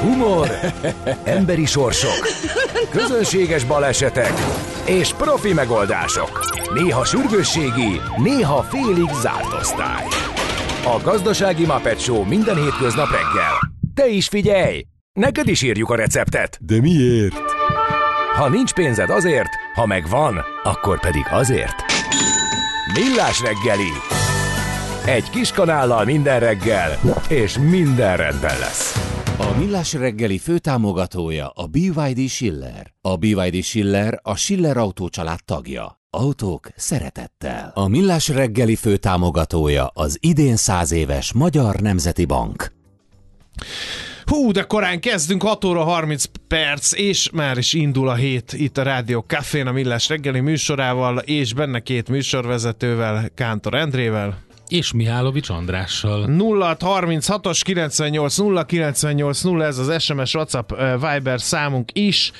Humor, emberi sorsok, közönséges balesetek és profi megoldások. Néha sürgősségi, néha félig zárt osztály. A Gazdasági Muppet Show minden hétköznap reggel. Te is figyelj! Neked is írjuk a receptet! De miért? Ha nincs pénzed azért, ha megvan, akkor pedig azért. Millás reggeli. Egy kis kanállal minden reggel, és minden rendben lesz. A Millás reggeli főtámogatója a BYD Schiller. A BYD Schiller a Schiller Autó család tagja. Autók szeretettel. A Millás reggeli főtámogatója az idén száz éves Magyar Nemzeti Bank. Hú, de korán kezdünk, 6 óra 30 perc, és már is indul a hét itt a Rádió Cafén, a Millás reggeli műsorával, és benne két műsorvezetővel, Kántor Endrével. És Mihálovics Andrással. 0 36-os 98 0 98 0 ez az SMS WhatsApp Viber számunk is.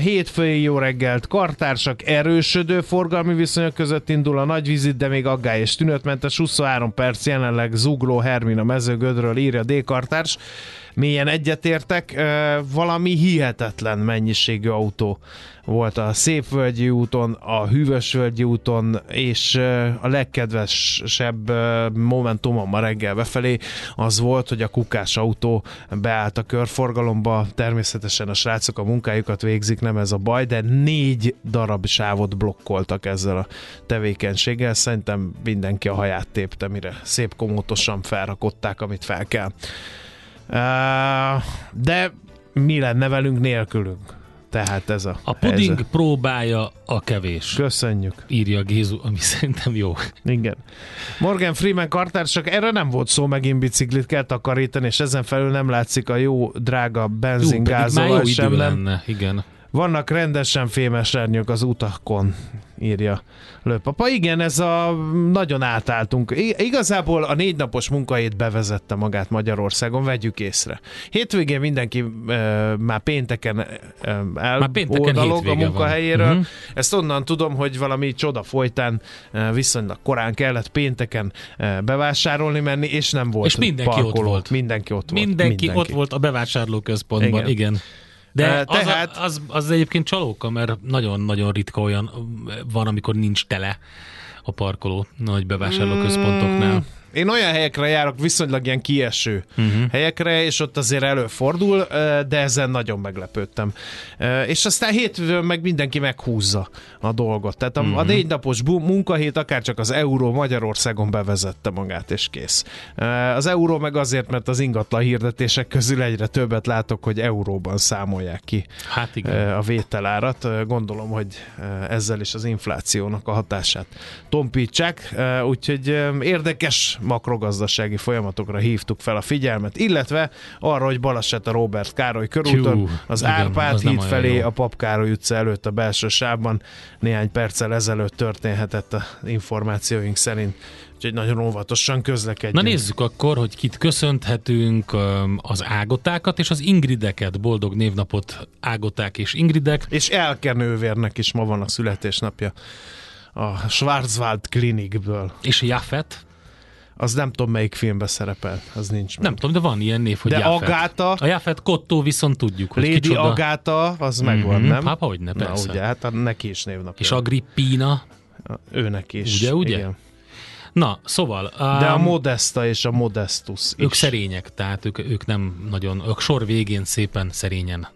Hétfői jó reggelt kartársak erősödő forgalmi viszonyok között indul a nagy vizit, de még aggály és tünetmentes 23 perc jelenleg Zugló Hermina mezőgödről írja D kartárs. Mélyen egyetértek, valami hihetetlen mennyiségű autó volt a Szépvölgyi úton, a Hűvösvölgyi úton, és a legkedvesebb momentumom ma reggel befelé az volt, hogy a kukás autó beállt a körforgalomba, természetesen a srácok a munkájukat végzik, nem ez a baj, de négy darab sávot blokkoltak ezzel a tevékenységgel, szerintem mindenki a haját tépte, mire szép komótosan felrakották, amit fel kell. De mi lenne velünk nélkülünk? Tehát ez a A puding helyzet. próbája a kevés. Köszönjük. Írja Gézu, ami szerintem jó. Igen. Morgan Freeman kartársak, erre nem volt szó, megint biciklit kell takarítani, és ezen felül nem látszik a jó, drága Jó, benzin, pedig már jó gázolaj idő sem. Nem. lenne, igen. Vannak rendesen fémes ernyők az utakon, írja Lőpapa. Igen, ez a nagyon átálltunk. Igazából a négy napos munkahét bevezette magát Magyarországon, vegyük észre. Hétvégén mindenki e, már pénteken e, Már pénteken eloldalog a hétvége van. munkahelyéről. Mhm. Ezt onnan tudom, hogy valami csoda folytán e, viszonylag korán kellett pénteken e, bevásárolni menni, és nem volt És mindenki ott parkoló. volt. Mindenki ott volt. Mindenki, ott volt a bevásárlóközpontban, Igen. igen. De Eh, az, tehát- a, az, az egyébként csalóka, mert nagyon-nagyon ritka olyan van, amikor nincs tele a parkoló nagy bevásárlóközpontoknál. Én olyan helyekre járok, viszonylag ilyen kieső uh-huh. helyekre, és ott azért előfordul, de ezen nagyon meglepődtem. És aztán hétfőn meg mindenki meghúzza a dolgot. Tehát a, uh-huh. a Mhm. négy napos munkahét akár csak az euró Magyarországon bevezette magát, és kész. Az euró meg azért, mert az ingatlan hirdetések közül egyre többet látok, hogy euróban számolják ki Hát igen. a vételárat. Gondolom, hogy ezzel is az inflációnak a hatását tompítsák, úgyhogy érdekes makrogazdasági folyamatokra hívtuk fel a figyelmet, illetve arra, hogy baleset a Robert Károly körúton, az igen, Árpád az híd felé, jó. a Pap Károly utca előtt a belső sávban néhány perccel ezelőtt történhetett a információink szerint. Úgyhogy nagyon óvatosan közlekedjünk. Na nézzük akkor, hogy kit köszönhetünk, öm, az Ágotákat és az Ingrideket. Boldog névnapot Ágoták és Ingridek. És Elke nővérnek is ma van a születésnapja a Schwarzwald Klinikből. És Jafet. Az nem tudom, melyik filmben szerepel, az nincs meg. Nem tudom, de van ilyen név, hogy De Jafet. Agáta, A Jafet Kottó viszont tudjuk, hogy Lady kicsoda. Agáta, az megvan, Mhm. nem? Hát hogyne, Na persze. ugye, hát a- neki is névnapja. És Agrippina. Őnek is. Ugye, ugye? Igen. Na, szóval... De a um, Modesta és a Modestus Ők is. szerények, tehát ők, ők nem nagyon, ők sor végén szépen szerényen.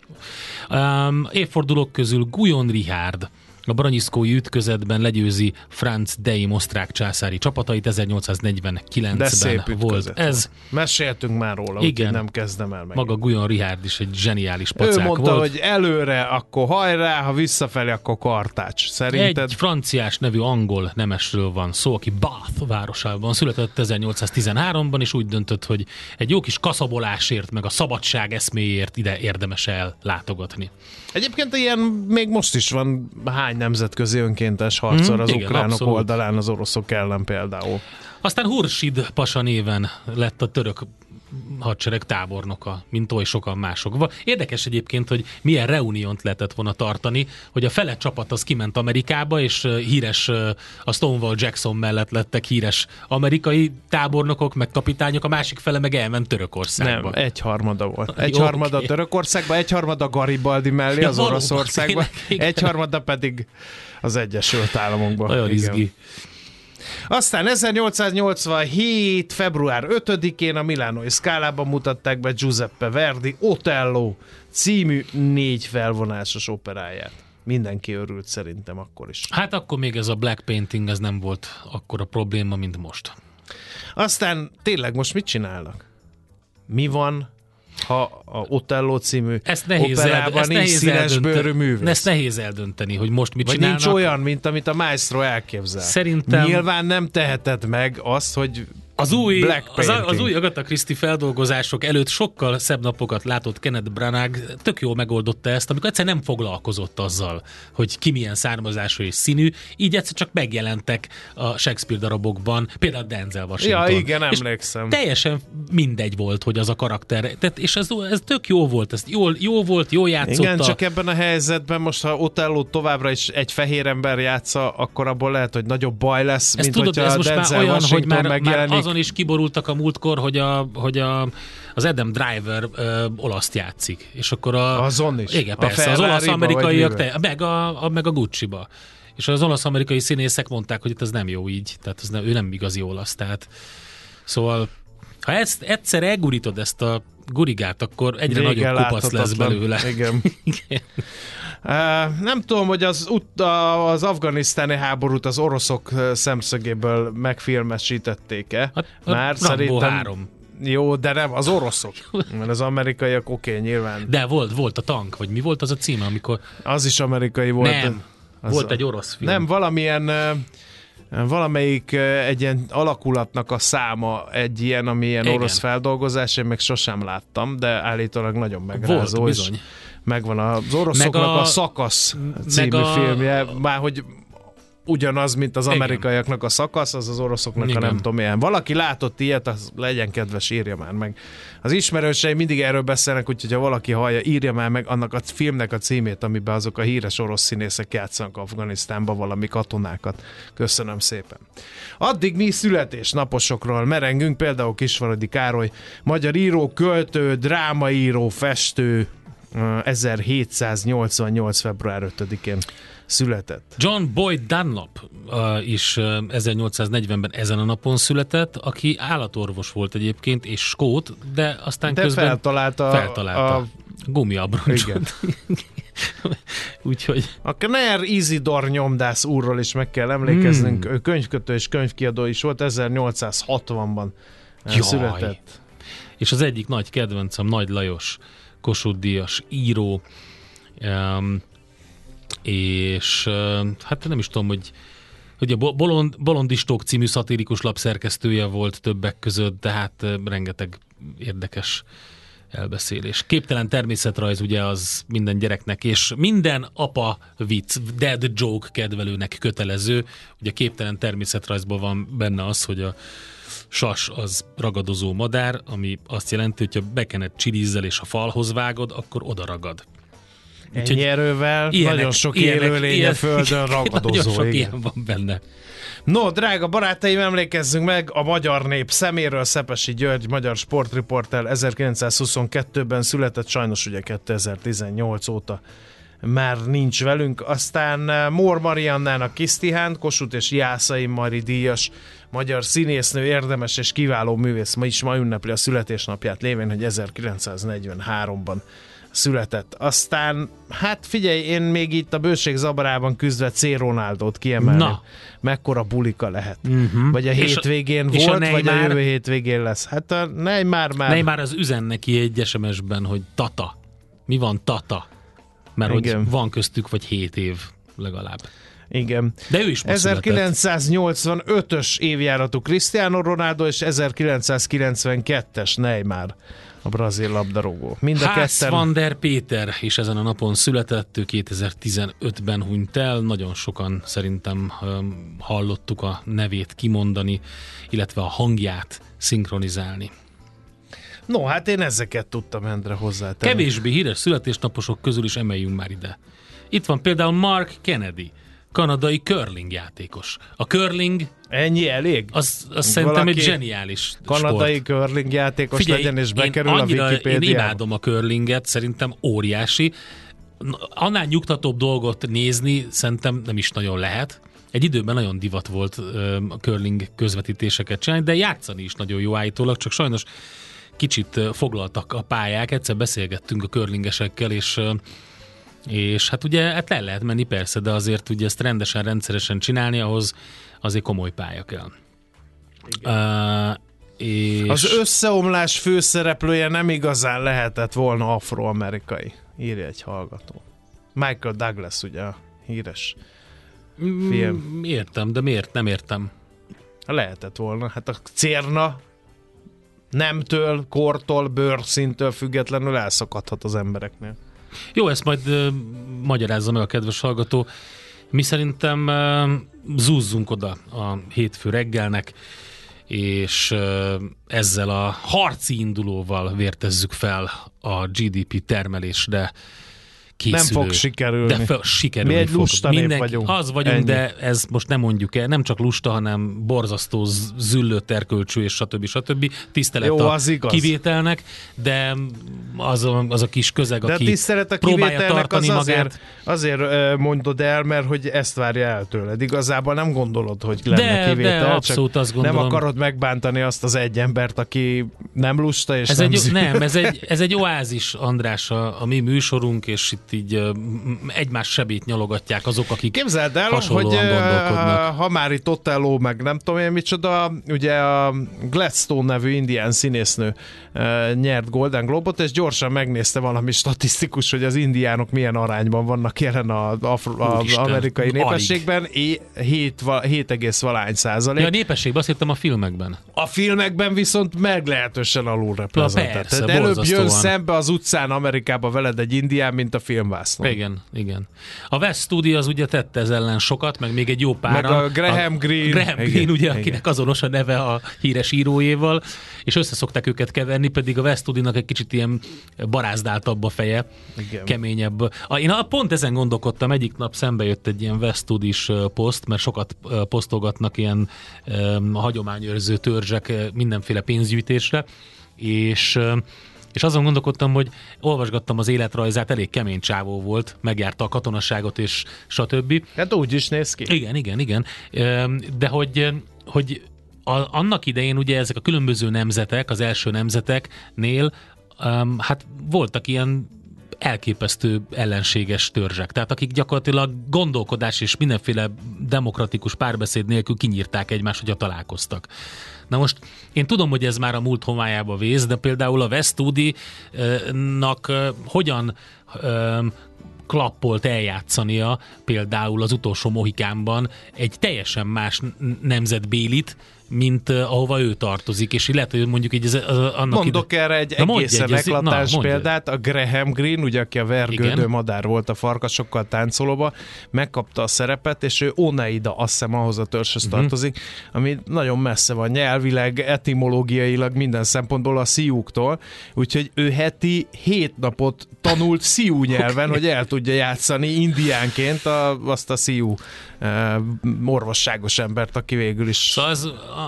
Um, évfordulók közül Guyon Richard a Branyiszkói ütközetben legyőzi Franz Deim osztrák császári csapatait De szép 1949-ben volt. Ez Meséltünk már róla, Igen. nem kezdem el meg. maga Guyon Richard is egy zseniális ő pacák mondta, volt. hogy előre, akkor hajrá, ha visszafelé, akkor kartács. Szerinted Egy franciás nevű angol nemesről van szó, aki Bath városában született 1813-ban, és úgy döntött, hogy egy jó kis kaszabolásért, meg a szabadság eszméért ide érdemes el látogatni. Egyébként ilyen még most is van hány nemzetközi önkéntes harcol Mhm, az igen, ukránok abszolút. oldalán az oroszok ellen például. Aztán Hursid Pasa néven lett a török hadsereg tábornoka, mint oly sokan mások. Érdekes egyébként, hogy milyen reuniont lehetett volna tartani, hogy a fele csapat az kiment Amerikába, és híres a Stonewall Jackson mellett lettek híres amerikai tábornokok, meg kapitányok, a másik fele meg elment Törökországba. Nem, egyharmada volt. Egyharmada oké. Törökországban, egyharmada Garibaldi mellé Ja, az igen. egyharmada pedig az Egyesült Államokban. Nagyon Igen. izgi. Aztán 1887. február 5-én a Milánói Szkálában mutatták be Giuseppe Verdi Otello című négy felvonásos operáját. Mindenki örült szerintem akkor is. Hát akkor még ez a black painting, ez nem volt akkora probléma, mint most. Aztán tényleg most mit csinálnak? Mi van, ha a Otello című Ezt nehéz, el, operában ezt nincs nehéz színes bőrű eldönteni. művész? Ezt nehéz eldönteni, hogy most mit Vagy csinálnak. nincs olyan, mint amit a maestro elképzel. Szerintem- Nyilván nem teheted meg azt, hogy Az új, Black az, az új Agatha Christie feldolgozások előtt sokkal szebb napokat látott Kenneth Branagh, tök jól megoldotta ezt, amikor egyszer nem foglalkozott azzal, hogy ki milyen származású és színű, így egyszer csak megjelentek a Shakespeare darabokban, például Denzel Washington. Ja, igen, És emlékszem. teljesen mindegy volt, hogy az a karakter. Tehát, és ez, ez tök jó volt, ez jól, jó volt, jól játszotta. Igen, csak ebben a helyzetben most, ha Otello továbbra is egy fehér ember játsza, akkor abból lehet, hogy nagyobb baj lesz, Ezt mint tudod, hogyha ez most már Denzel olyan, hogy Washington már, már megjelenik. azon is kiborultak a múltkor, hogy, a, hogy a, az Adam Driver ö, olaszt játszik. És akkor a, Azon is? Igen, A persze. Az Ferrari-ba, olasz-amerikaiak, te, meg, a, a, meg a Gucci-ba. És az olasz-amerikai színészek mondták, hogy itt ez nem jó így. Tehát ez nem, ő nem igazi olasz. Tehát, szóval, ha ezt egyszer elgurítod ezt a gurigát, akkor egyre Régen nagyobb kupasz lesz belőle. Igen. Igen. Uh, nem tudom, hogy az, az afganisztáni háborút az oroszok szemszögéből megfilmesítették-e. Hát, a Már Rambo szerintem... 3. Jó, de nem, az oroszok. Mert az amerikaiak oké, okay, nyilván. De volt, volt a tank, vagy mi volt az a címe, amikor... Az is amerikai volt. nem, az volt egy orosz film. Nem, valamilyen ö, valamelyik egy ilyen alakulatnak a száma egy ilyen, ami ilyen Igen. orosz feldolgozás, én még sosem láttam, de állítólag nagyon megrázó. Volt, bizony. Megvan az oroszoknak Meg a, a- Szakasz című a- filmje, már hogy ugyanaz, mint az Igen. amerikaiaknak a szakasz, az az oroszoknak Igen. a nem tudom ilyen. Valaki látott ilyet, az legyen kedves, írja már meg. Az ismerőseim mindig erről beszélnek, úgyhogy ha valaki hallja, írja már meg annak a filmnek a címét, amiben azok a híres orosz színészek játszanak Afganisztánban valami katonákat. Köszönöm szépen. Addig mi születésnaposokról merengünk, például Kisvaradi Károly, magyar író, költő, drámaíró, festő, ö, 1788. február 5-én született. John Boyd Dunlop uh, is uh, 1840-ben ezen a napon született, aki állatorvos volt egyébként, és skót, de aztán De közben feltalálta, feltalálta a, gumiabroncsot. Úgyhogy a Kner Isidor nyomdász úrról is meg kell emlékeznünk. Hmm. Ő könyvkötő és könyvkiadó is volt, 1860-ban eh, Jaj. született. és az egyik nagy kedvencem, Nagy Lajos, Kossuth Díjas író, um, és hát nem is tudom, hogy Ugye Bo- Bolond, Bolondistók című szatirikus lap szerkesztője volt többek között, de hát rengeteg érdekes elbeszélés. Képtelen természetrajz ugye az minden gyereknek, és minden apa vicc, dead joke kedvelőnek kötelező. Ugye képtelen természetrajzból van benne az, hogy a sas az ragadozó madár, ami azt jelenti, hogy ha bekened csilizzel és a falhoz vágod, akkor oda Ennyi erővel nagyon sok élőlény a földön Nagyon ragadozó. sok igen. ilyen van benne. No, drága barátaim, emlékezzünk meg a magyar nép szeméről. Szepesi György, magyar sportriporter 1922-ben született, sajnos ugye 2018 óta már nincs velünk. Aztán Mór Mariannának Kisztihán, Kossuth és Jászai Mari díjas magyar színésznő, érdemes és kiváló művész ma is ma ünnepli a születésnapját lévén, hogy 1943-ban született. Aztán, hát figyelj, én még itt a bőség zabarában küzdve C. Ronaldot kiemelném. Na. Mekkora bulika lehet. Uh-huh. Vagy a És hétvégén és a volt, vagy a Neymar? jövő hétvégén lesz. Hát a Neymar már... Neymar az üzen neki egy SMS-ben, hogy Tata. Mi van Tata? Mert Igen. hogy van köztük vagy 7 év legalább. Igen. De ő is ma született. 1985-ös évjáratú Cristiano Ronaldo és 1992-es Neymar a brazil labdarúgó. Mind a Ház ketten... van der Péter is ezen a napon született, ő 2015-ben hunyt el, nagyon sokan szerintem hallottuk a nevét kimondani, illetve a hangját szinkronizálni. No, hát én ezeket tudtam Endre hozzátenni. Kevésbé híres születésnaposok közül is emeljünk már ide. Itt van például Mark Kennedy, kanadai curling játékos. A curling Ennyi elég? az, az szerintem egy zseniális Kanadai sport. curling játékos Figyelj, legyen és én bekerül a annyira, Én Wikipédiába. imádom a curlinget, szerintem óriási. Annál nyugtatóbb dolgot nézni szerintem nem is nagyon lehet. Egy időben nagyon divat volt a curling közvetítéseket csinálni, de játszani is nagyon jó állítólag, csak sajnos kicsit foglaltak a pályák. Egyszer beszélgettünk a curlingesekkel, és és hát ugye hát le lehet menni persze, de azért ugye ezt rendesen, rendszeresen csinálni, ahhoz azért komoly pálya kell. Uh, és... Az összeomlás főszereplője nem igazán lehetett volna afroamerikai, írja egy hallgató. Michael Douglas, ugye a híres. film. Mm, Értem, de miért nem értem? Lehetett volna. Hát a cérna nemtől, kortól, bőrszintől függetlenül elszakadhat az embereknél. Jó, ezt majd uh, magyarázza meg a kedves hallgató. Mi szerintem uh, zúzzunk oda a hétfő reggelnek, és uh, ezzel a harci indulóval vértezzük fel a GDP termelésre készülő. Nem fog sikerülni. De fel, sikerülni Mi egy fog. lusta nép vagyunk. Az vagyunk, Ennyi. de ez most nem mondjuk el, nem csak lusta, hanem borzasztó züllő terkölcsű és stb. stb. Tisztelet Jó, a az igaz. kivételnek, de az a, az a kis közeg, De a aki tisztelet a próbálja tartani az magát. azért, azért mondod el, mert hogy ezt várja el tőled. Igazából nem gondolod, hogy lenne De- kivétel, de abszolút azt nem gondolom. akarod megbántani azt az egy embert, aki nem lusta és Ez nem egy, zű- nem, ez egy, ez egy oázis, András, a, a mi műsorunk, és itt így uh, egymás sebét nyalogatják azok, akik Képzeld el, hogy gondolkodnak. ha már itt Otello, meg nem tudom én micsoda, ugye a Gladstone nevű indián színésznő nyert Golden Globot, és gyorsan megnézte valami statisztikus, hogy az indiánok milyen arányban vannak jelen az Úristen, amerikai alig. népességben, É- 7, va- 7, valány százalék. Ja, a népességben azt hittem a filmekben. A filmekben viszont meglehetősen alul reprezentált. előbb jön szembe az utcán Amerikába veled egy indián, mint a filmvásznon. Igen, igen. A West Studio az ugye tette ez ellen sokat, meg még egy jó páran. Meg a Graham Greene. Graham Igen, Greene, ugye, igen. akinek azonos a neve a híres írójéval, és összeszokták őket keverni, pedig a West Studio-nak egy kicsit ilyen barázdáltabb a feje, Igen. keményebb. A, én a, pont ezen gondolkodtam, egyik nap szembe jött egy ilyen West Studies ö, poszt, mert sokat posztolgatnak ilyen um, hagyományőrző törzsek mindenféle pénzgyűjtésre, és ö, és azon gondolkodtam, hogy olvasgattam az életrajzát, elég kemény csávó volt, megjárta a katonaságot és stb. Hát úgy is néz ki. Igen, igen, igen. De hogy, hogy a, annak idején ugye ezek a különböző nemzetek, az első nemzeteknél, um, hát voltak ilyen elképesztő ellenséges törzsek. Tehát akik gyakorlatilag gondolkodás és mindenféle demokratikus párbeszéd nélkül kinyírták egymást, hogyha találkoztak. Na most én tudom, hogy ez már a múlt homályába vész, de például a West Studi-nak ö, hogyan klappolt eljátszania például az utolsó Mohikánban egy teljesen más nemzetbélit, mint ahova ő tartozik, és lehet, hogy mondjuk így ez, az, annak Mondok ide... erre egy Na, egészen egy, eklatás na, példát. A Graham Greene, ugye, aki a vergődő Igen. madár volt a farkasokkal táncolóba, megkapta a szerepet, és ő Oneida, azt hiszem ahhoz a törzshöz uh-huh. tartozik, ami nagyon messze van nyelvileg, etimológiailag, minden szempontból a sziúktól, úgyhogy ő heti hét napot tanult sziú nyelven, hogy el tudja játszani indiánként a, azt a uh, orvosságos embert, aki végül is Szóval az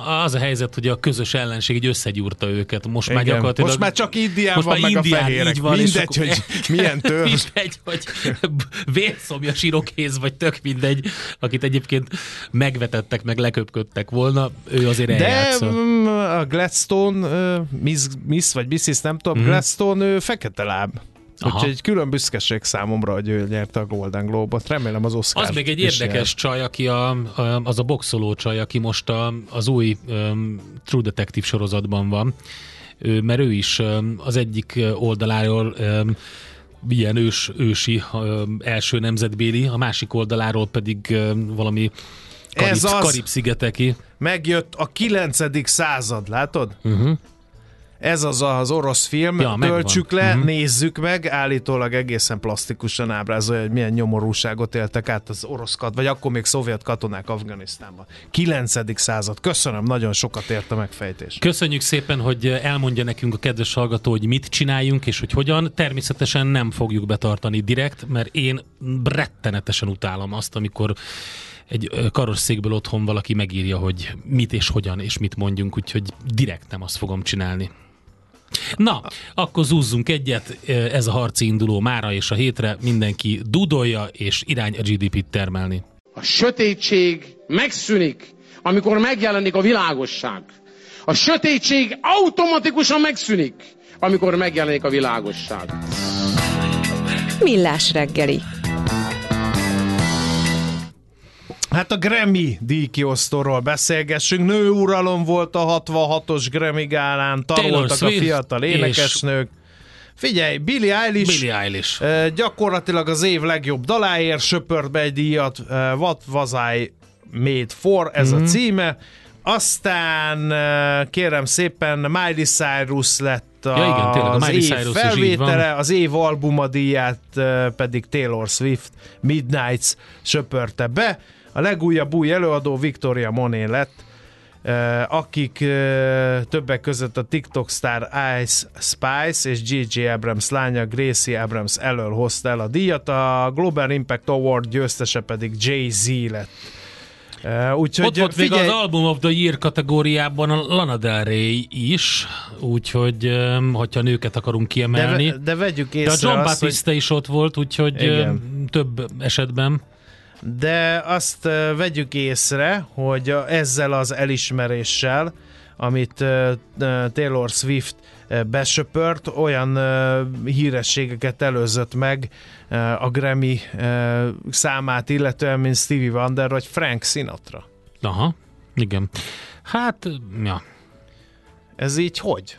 a, az a helyzet, hogy a közös ellenség így összegyúrta őket. Most Igen. már gyakorlatilag... Most már csak Indián most van, már meg Indián, a fehérek. így van, mindegy, akkor- hogy milyen tör. Mindegy, hogy vérszomja sirokéz, vagy tök mindegy, akit egyébként megvetettek, meg leköpködtek volna, ő azért De eljátszott. mm, a Gladstone, Miss, Miss vagy Mrs. nem tudom, mm. Gladstone ő fekete láb. Aha. Úgyhogy egy külön büszkeség számomra, hogy ő nyerte a Golden Globe-ot. Remélem az Oscar Az még egy érdekes csaj, aki a, a, az a boxoló csaj, aki most a, az új um, True Detective sorozatban van, ő, mert ő is um, az egyik oldaláról um, ilyen ős, ősi um, első nemzetbéli, a másik oldaláról pedig um, valami Karib, Ez az. Karib-szigeteki. Megjött a 9. század, látod? Uh-huh. Ez az az orosz film, Ja, megvan. töltsük le, Mhm. uh-huh. nézzük meg, állítólag egészen plastikusan ábrázolja, hogy milyen nyomorúságot éltek át az orosz kat, vagy akkor még szovjet katonák Afganisztánban. 9. század. Köszönöm, nagyon sokat ért a megfejtés. Köszönjük szépen, hogy elmondja nekünk a kedves hallgató, hogy mit csináljunk és hogy hogyan. Természetesen nem fogjuk betartani direkt, mert én rettenetesen utálom azt, amikor egy karosszékből otthon valaki megírja, hogy mit és hogyan és mit mondjunk, úgyhogy direkt nem azt fogom csinálni. Na, akkor zúzzunk egyet, ez a harci induló mára és a hétre mindenki dudolja és irány a GDP-t termelni. A sötétség megszűnik, amikor megjelenik a világosság. A sötétség automatikusan megszűnik, amikor megjelenik a világosság. Millás reggeli. Hát a Grammy díjkiosztóról beszélgessünk. Nőuralom volt a 66-os Grammy gálán, taroltak a fiatal és- énekesnők. Figyelj, Billie Eilish Billie Eilish. Gyakorlatilag az év legjobb daláért söpört be egy díjat, What Was I Made For, ez Mhm. mm-hmm. a címe. Aztán kérem szépen Miley Cyrus lett a, Ja, igen, tényleg, az Miley év Cyrus felvétele, az év albuma díját pedig Taylor Swift Midnights söpörte be. A legújabb új előadó Victoria Monet lett, Uh, akik uh, többek között a TikTok sztár Ice Spice és J.J. Abrams lánya Gracie Abrams elől hozta el a díjat, a Global Impact Award győztese pedig Jay-Z lett. Uh, úgyhogy Ott volt még figyelj, az Album of the Year kategóriában a Lana Del Rey is, úgyhogy öm, hogyha nőket akarunk de, kiemelni. ve- de vegyük De a észre John azt, hogy, Batista is ott volt, úgyhogy öm, több esetben. De azt vegyük észre, hogy ezzel az elismeréssel, amit Taylor Swift besöpört, olyan hírességeket előzött meg a Grammy számát illetően, mint Stevie Wonder vagy Frank Sinatra. Aha, igen. Hát, ja. Ez így hogy?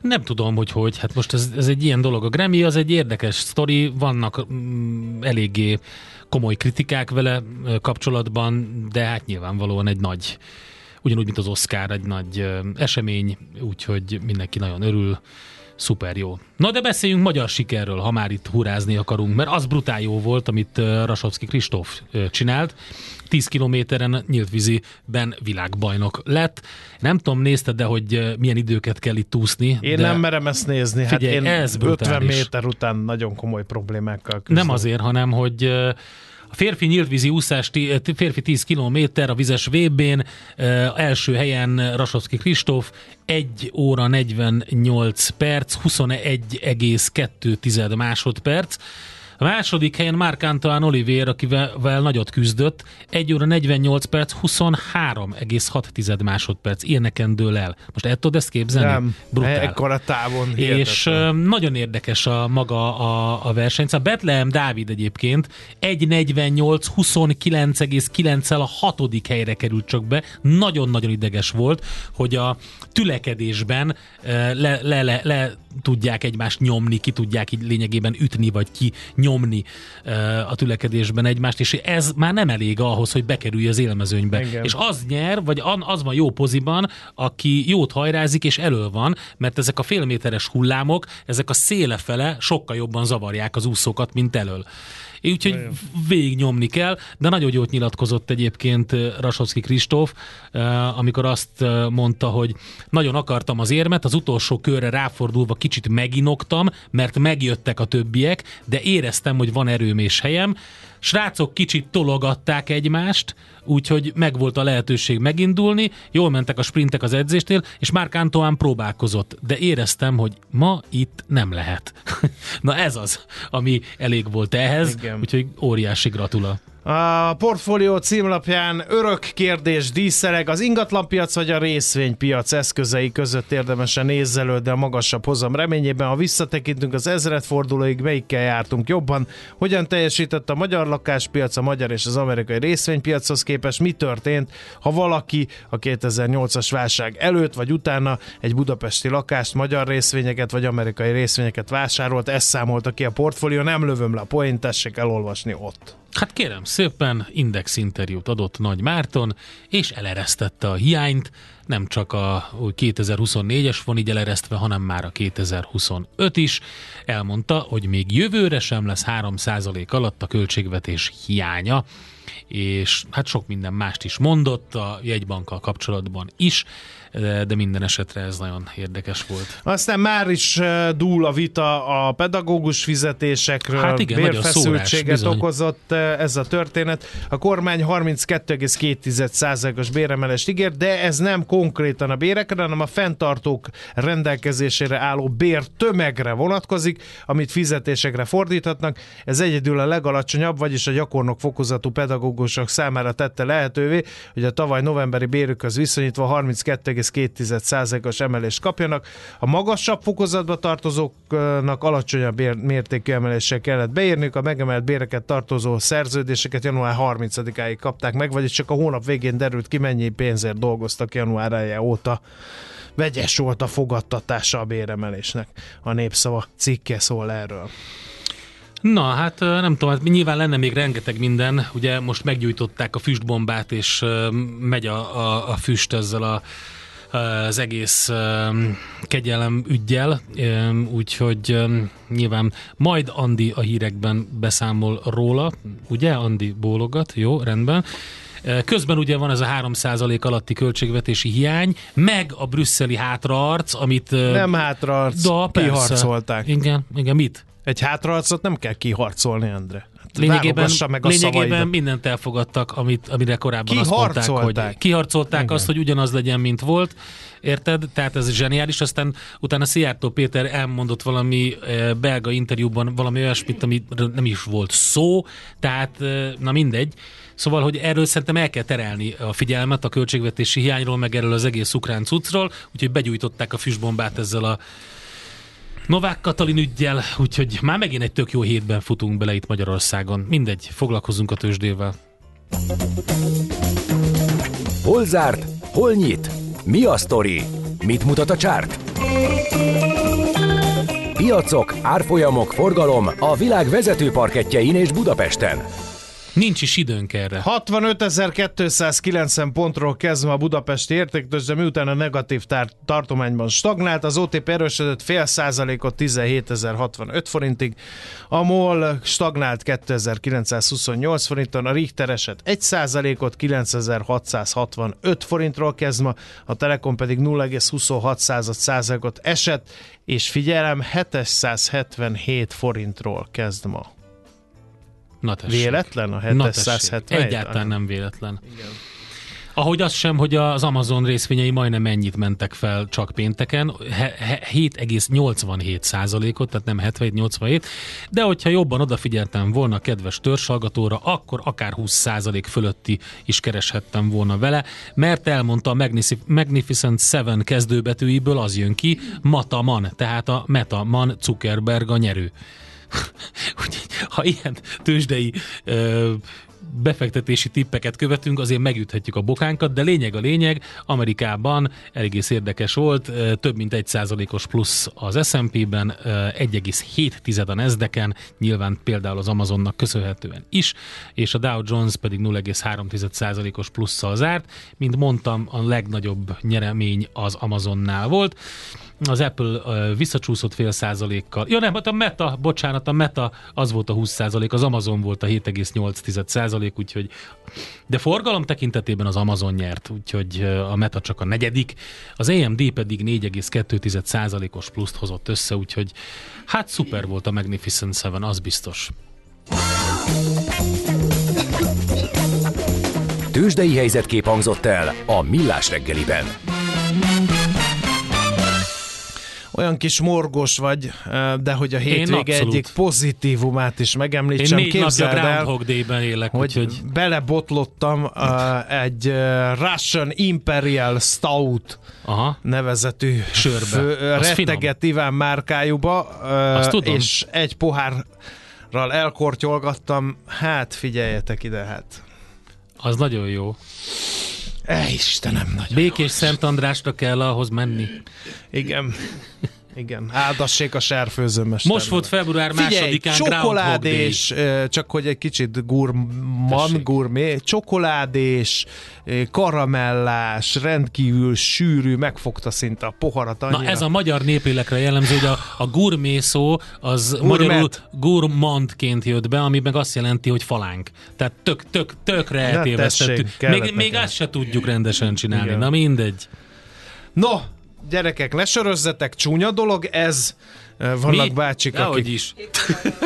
Nem tudom, hogy hogy. Hát most ez, ez egy ilyen dolog. A Grammy az egy érdekes sztori, vannak mm, eléggé komoly kritikák vele kapcsolatban, de hát nyilvánvalóan egy nagy, ugyanúgy, mint az Oscar, egy nagy esemény, úgyhogy mindenki nagyon örül. Szuper jó. Na de beszéljünk magyar sikerről, ha már itt hurázni akarunk, mert az brutál jó volt, amit Rasovski Kristóf csinált. 10 kilométeren nyílt víziben világbajnok lett. Nem tudom, nézted, de hogy ö, milyen időket kell itt úszni. Én de nem merem ezt nézni. Figyelj, hát én ez 50 brutális. méter után nagyon komoly problémákkal küzdöm. Nem azért, hanem hogy ö, a férfi nyíltvízi úszás, ö, férfi 10 km a vizes VB-n, első helyen Rasovski Kristóf, 1 óra 48 perc, 21,2 másodperc. A második helyen Mark Antoine Olivier, akivel nagyot küzdött, 1 óra 48 perc, 23,6 másodperc. Ilyeneken dől el. Most el tudod ezt képzelni? Nem, Brutál. ekkora távon. És hihetetlen. ö, nagyon érdekes a maga a, a verseny. Szóval Betlehem Dávid egyébként 1.48 29,9-el a hatodik helyre került csak be. Nagyon-nagyon ideges volt, hogy a tülekedésben ö, le, le, le, le tudják egymást nyomni, ki tudják így lényegében ütni, vagy ki nyomni a tülekedésben egymást, és ez már nem elég ahhoz, hogy bekerülj az élmezőnybe. Igen. És az nyer, vagy az van jó poziban, aki jót hajrázik és elől van, mert ezek a félméteres hullámok, ezek a széle fele sokkal jobban zavarják az úszókat, mint elől. Úgyhogy végig nyomni kell, de nagyon jót nyilatkozott egyébként Rasowski Kristóf, amikor azt mondta, hogy nagyon akartam az érmet, az utolsó körre ráfordulva kicsit meginoktam, mert megjöttek a többiek, de éreztem, hogy van erőm és helyem. Srácok kicsit tologatták egymást, úgyhogy megvolt a lehetőség megindulni, jól mentek a sprintek az edzésnél, és már Antoine próbálkozott, de éreztem, hogy ma itt nem lehet. Na ez az, ami elég volt ehhez, Igen. úgyhogy óriási gratula. A portfólió címlapján örök kérdés díszereg, az ingatlanpiac vagy a részvénypiac eszközei között érdemesen nézzelődni a magasabb hozam reményében. Ha visszatekintünk az ezredfordulóig, melyikkel jártunk jobban, hogyan teljesített a magyar lakáspiac, a magyar és az amerikai részvénypiachoz képest, mi történt, ha valaki a 2008-as válság előtt vagy utána egy budapesti lakást, magyar részvényeket vagy amerikai részvényeket vásárolt, ezt számolta ki a portfólió, nem lövöm le a poént, tessék elolvasni ott. Hát kérem szépen, index interjút adott Nagy Márton, és eleresztette a hiányt, nem csak a 2024-es van így eleresztve, hanem már a 2025 is. Elmondta, hogy még jövőre sem lesz 3% alatt a költségvetés hiánya, és hát sok minden mást is mondott a jegybankkal kapcsolatban is de minden esetre ez nagyon érdekes volt. Aztán már is dúl a vita a pedagógus fizetésekről, hát igen, bérfeszültséget okozott ez a történet. A kormány 32,2%-os béremelést ígért, de ez nem konkrétan a bérekre, hanem a fenntartók rendelkezésére álló bér tömegre vonatkozik, amit fizetésekre fordíthatnak. Ez egyedül a legalacsonyabb, vagyis a gyakornok fokozatú pedagógusok számára tette lehetővé, hogy a tavaly novemberi bérükhöz viszonyítva 32 1,2%-os emelést kapjanak. A magasabb fokozatba tartozóknak alacsonyabb mértékű emeléssel kellett beírniuk, a megemelt béreket tartozó szerződéseket január 30-áig kapták meg, vagyis csak a hónap végén derült ki, mennyi pénzért dolgoztak január eleje óta vegyes volt a fogadtatása a béremelésnek. A népszava cikke szól erről. Na, hát nem tudom, hát nyilván lenne még rengeteg minden. Ugye most meggyújtották a füstbombát, és megy a, a, a füst ezzel a az egész kegyelem ügyjel, úgyhogy nyilván majd Andi a hírekben beszámol róla, ugye? Andi bólogat, jó, rendben. Közben ugye van ez a 3% alatti költségvetési hiány, meg a brüsszeli hátraarc, amit... Nem hátraarc, da, kiharcolták. Igen, igen, mit? Egy hátraarcot nem kell kiharcolni, Endre lényegében, meg a lényegében mindent elfogadtak, amit, amire korábban azt mondták, hogy kiharcolták Igen. azt, hogy ugyanaz legyen, mint volt. Érted? Tehát ez zseniális. Aztán utána Szijjártó Péter elmondott valami eh, belga interjúban valami olyasmit, ami nem is volt szó, tehát eh, na mindegy. Szóval, hogy erről szerintem el kell terelni a figyelmet a költségvetési hiányról, meg erről az egész ukrán cuccról, úgyhogy begyújtották a füstbombát ezzel a Novák Katalin ügyjel, úgyhogy már megint egy tök jó hétben futunk bele itt Magyarországon. Mindegy, foglalkozunk a tőzsdével. Hol zárt? Hol nyit? Mi a sztori? Mit mutat a csárt? Piacok, árfolyamok, forgalom a világ vezető parketjein és Budapesten. Nincs is időnk erre. 65.290 pontról kezdve a budapesti értéktőzsde, miután a negatív tár- tartományban stagnált, az OTP erősödött fél százalékot 17.065 forintig, a MOL stagnált 2.928 forinton, a Richter eset 1 százalékot 9.665 forintról kezdve, a Telekom pedig 0,26 százalékot esett, és figyelem, 777 forintról kezd ma. Na tessék. Véletlen a 777? Egyáltalán nem véletlen. Igen. Ahogy az sem, hogy az Amazon részvényei majdnem ennyit mentek fel csak pénteken, 7,87 százalékot, tehát nem 77-87, de hogyha jobban odafigyeltem volna a kedves törzsalgatóra, akkor akár 20 százalék fölötti is kereshettem volna vele, mert elmondta a Magnificent Seven kezdőbetűiből az jön ki, Mataman, tehát a Metaman Zuckerberg a nyerő. ha ilyen tőzsdei befektetési tippeket követünk, azért megüthetjük a bokánkat, de lényeg a lényeg, Amerikában egész érdekes volt, több mint egy százalékos plusz az S&P-ben, 1,7 a nasdaq nyilván például az Amazonnak köszönhetően is, és a Dow Jones pedig 0,3 százalékos plusszal zárt. Mint mondtam, a legnagyobb nyeremény az Amazonnál volt az Apple uh, visszacsúszott fél százalékkal. Ja nem, hát a Meta, bocsánat, a Meta az volt a 20 százalék, az Amazon volt a 7,8 százalék, úgyhogy de forgalom tekintetében az Amazon nyert, úgyhogy a Meta csak a negyedik, az AMD pedig 4,2 százalékos pluszt hozott össze, úgyhogy hát szuper volt a Magnificent Seven, az biztos. Tőzsdei helyzetkép hangzott el a Millás reggeliben olyan kis morgos vagy, de hogy a hétvége egyik pozitívumát is megemlítsem. Én négy Képzeld napja Groundhog Day-ben élek, hogy úgyhogy... belebotlottam uh, egy uh, Russian Imperial Stout Aha. nevezetű sörbe. Fő, retteget Iván márkájúba, uh, és egy pohárral elkortyolgattam. Hát figyeljetek ide, hát. Az nagyon jó. E, Istenem, nagyon Békés Szent Andrásra kell ahhoz menni. Igen. Igen, áldassék a sárfőzőmester. Most volt február másodikán csokoládés, csak hogy egy kicsit gurman, gurmé, csokoládés, karamellás, rendkívül sűrű, megfogta szinte a poharat annyira. Na ez a magyar népélekre jellemző, hogy a, a gurmé szó az Gourmet. magyarul gurmandként jött be, ami meg azt jelenti, hogy falánk. Tehát tök, tök, tökre eltévesztettük. Még, még azt se tudjuk rendesen csinálni. Igen. Na mindegy. No, gyerekek, ne sorozzatok, csúnya dolog ez. Vannak Mi? bácsik, akik... Ahogy is.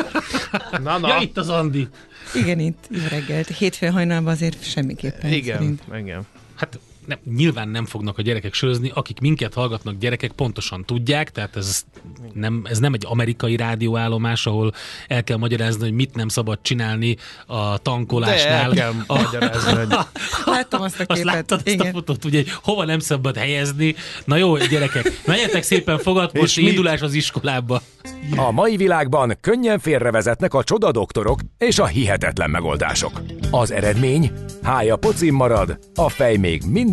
na, na. Ja, itt az Andi. Igen, itt jó reggelt. Hétfőn hajnalban azért semmiképpen. Igen, szerint. igen. Hát nem, nyilván nem fognak a gyerekek sörözni, akik minket hallgatnak gyerekek pontosan tudják, tehát ez nem, ez nem egy amerikai rádióállomás, ahol el kell magyarázni, hogy mit nem szabad csinálni a tankolásnál. De el kell magyarázni. Hogy... Láttam azt a képet. Azt láttad azt a fotót, ugye, hova nem szabad helyezni. Na jó, gyerekek, menjetek szépen fogadkozni, indulás az iskolába. A mai világban könnyen félrevezetnek a csodadoktorok és a hihetetlen megoldások. Az eredmény? Hája pocim marad, a fej még mindig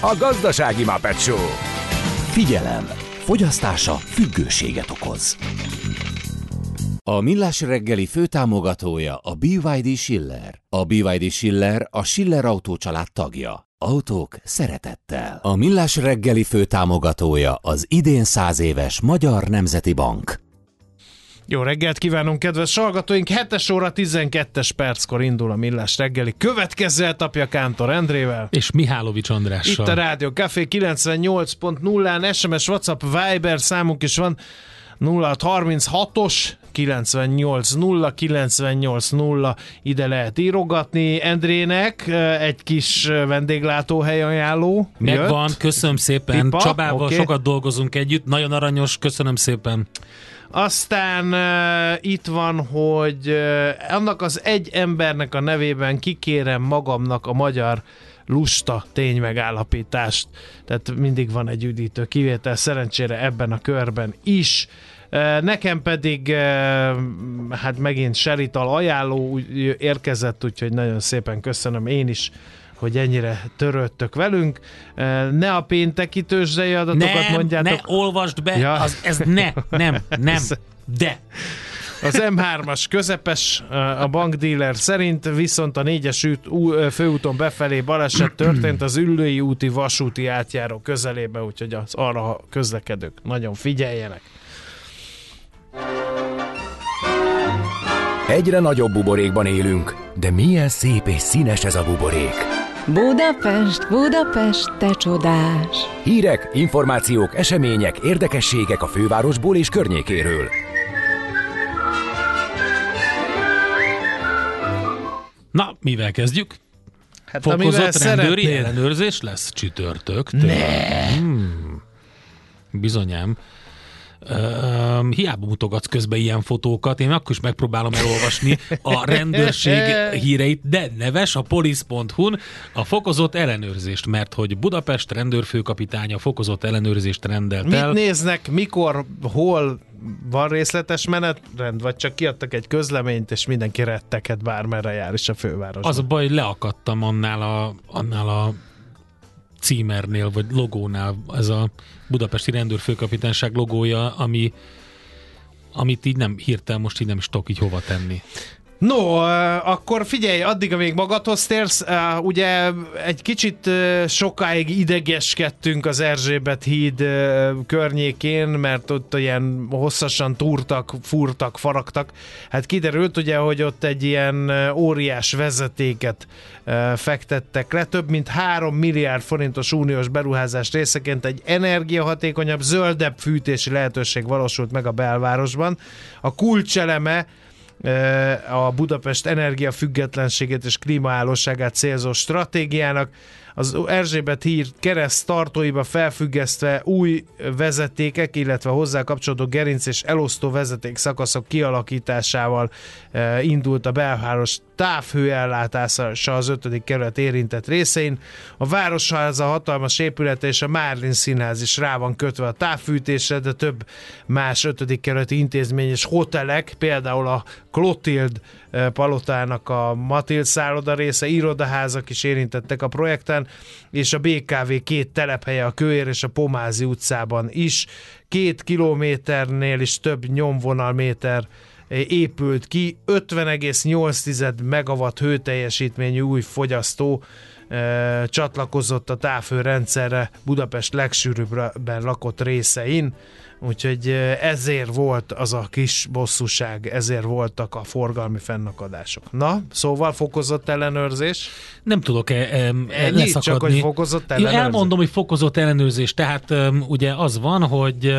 A gazdasági Muppet Show. Figyelem! Fogyasztása függőséget okoz. A Millás reggeli főtámogatója a BYD Schiller. A BYD Schiller a Schiller Autó család tagja. Autók szeretettel. A Millás reggeli főtámogatója az idén száz éves Magyar Nemzeti Bank. Jó reggelt kívánunk, kedves hallgatóink! 7 óra 12-es perckor indul a Millás reggeli. Következő etapja Kántor Endrével. És Mihálovics Andrással. Itt a Rádió Café 98.0-án SMS, WhatsApp, Viber számunk is van. 0636-os 980 980 ide lehet írogatni. Endrének egy kis vendéglátóhely ajánló. Megvan, köszönöm szépen. Pipa, Csabával okay. sokat dolgozunk együtt. Nagyon aranyos, köszönöm szépen. Aztán uh, itt van, hogy uh, annak az egy embernek a nevében kikérem magamnak a magyar lusta ténymegállapítást. Tehát mindig van egy üdítő kivétel, szerencsére ebben a körben is. Nekem pedig hát megint serital ajánló érkezett, úgyhogy nagyon szépen köszönöm én is hogy ennyire törődtök velünk. Ne a pénteki tőzsdei adatokat nem, mondjátok. ne olvasd be, ja. az, ez ne, nem, nem, de. Az M3-as közepes a bankdíler szerint, viszont a 4-es főúton befelé baleset történt az Üllői úti vasúti átjáró közelébe, úgyhogy az arra közlekedők nagyon figyeljenek. Egyre nagyobb buborékban élünk, de milyen szép és színes ez a buborék. Budapest, Budapest, te csodás! Hírek, információk, események, érdekességek a fővárosból és környékéről. Na, mivel kezdjük? Hát Fokozott rendőri szeretnél. ellenőrzés lesz csütörtöktől. Hmm. Bizonyám. Uh, hiába mutogatsz közben ilyen fotókat, én akkor is megpróbálom elolvasni a rendőrség híreit, de neves a polisz.hu-n a fokozott ellenőrzést, mert hogy Budapest rendőrfőkapitánya fokozott ellenőrzést rendelt Mit el. néznek, mikor, hol van részletes menetrend, vagy csak kiadtak egy közleményt, és mindenki retteket bármerre jár is a fővárosban? Az a baj, leakadtam annál a, annál a címernél, vagy logónál, ez a Budapesti Rendőrfőkapitányság logója, ami, amit így nem hirtelen most így nem is tudok így hova tenni. No, akkor figyelj, addig, amíg magadhoz térsz, ugye egy kicsit sokáig idegeskedtünk az Erzsébet híd környékén, mert ott ilyen hosszasan túrtak, fúrtak, faragtak. Hát kiderült ugye, hogy ott egy ilyen óriás vezetéket fektettek le, több mint 3 milliárd forintos uniós beruházás részeként egy energiahatékonyabb, zöldebb fűtési lehetőség valósult meg a belvárosban. A kulcseleme a Budapest energiafüggetlenségét és klímaállóságát célzó stratégiának az Erzsébet hír kereszt tartóiba felfüggesztve új vezetékek, illetve hozzá kapcsolódó gerinc és elosztó vezeték szakaszok kialakításával e, indult a belváros távhőellátása az 5. kerület érintett részein. A Városháza hatalmas épülete és a Márlin Színház is rá van kötve a távfűtésre, de több más 5. kerületi intézmény és hotelek, például a Clotild eh, palotának a Matild szálloda része, irodaházak is érintettek a projekten, és a BKV két telephelye a Kőér és a Pomázi utcában is. Két kilométernél is több nyomvonalméter eh, épült ki, 50,8 megawatt hőteljesítményű új fogyasztó e, csatlakozott a távhőrendszerre Budapest legsűrűbben lakott részein. Úgyhogy ezért volt az a kis bosszúság, ezért voltak a forgalmi fennakadások. Na, szóval fokozott ellenőrzés? Nem tudok-e e, e, leszakadni. csak, hogy fokozott ellenőrzés. Elmondom, hogy fokozott ellenőrzés. Tehát ugye az van, hogy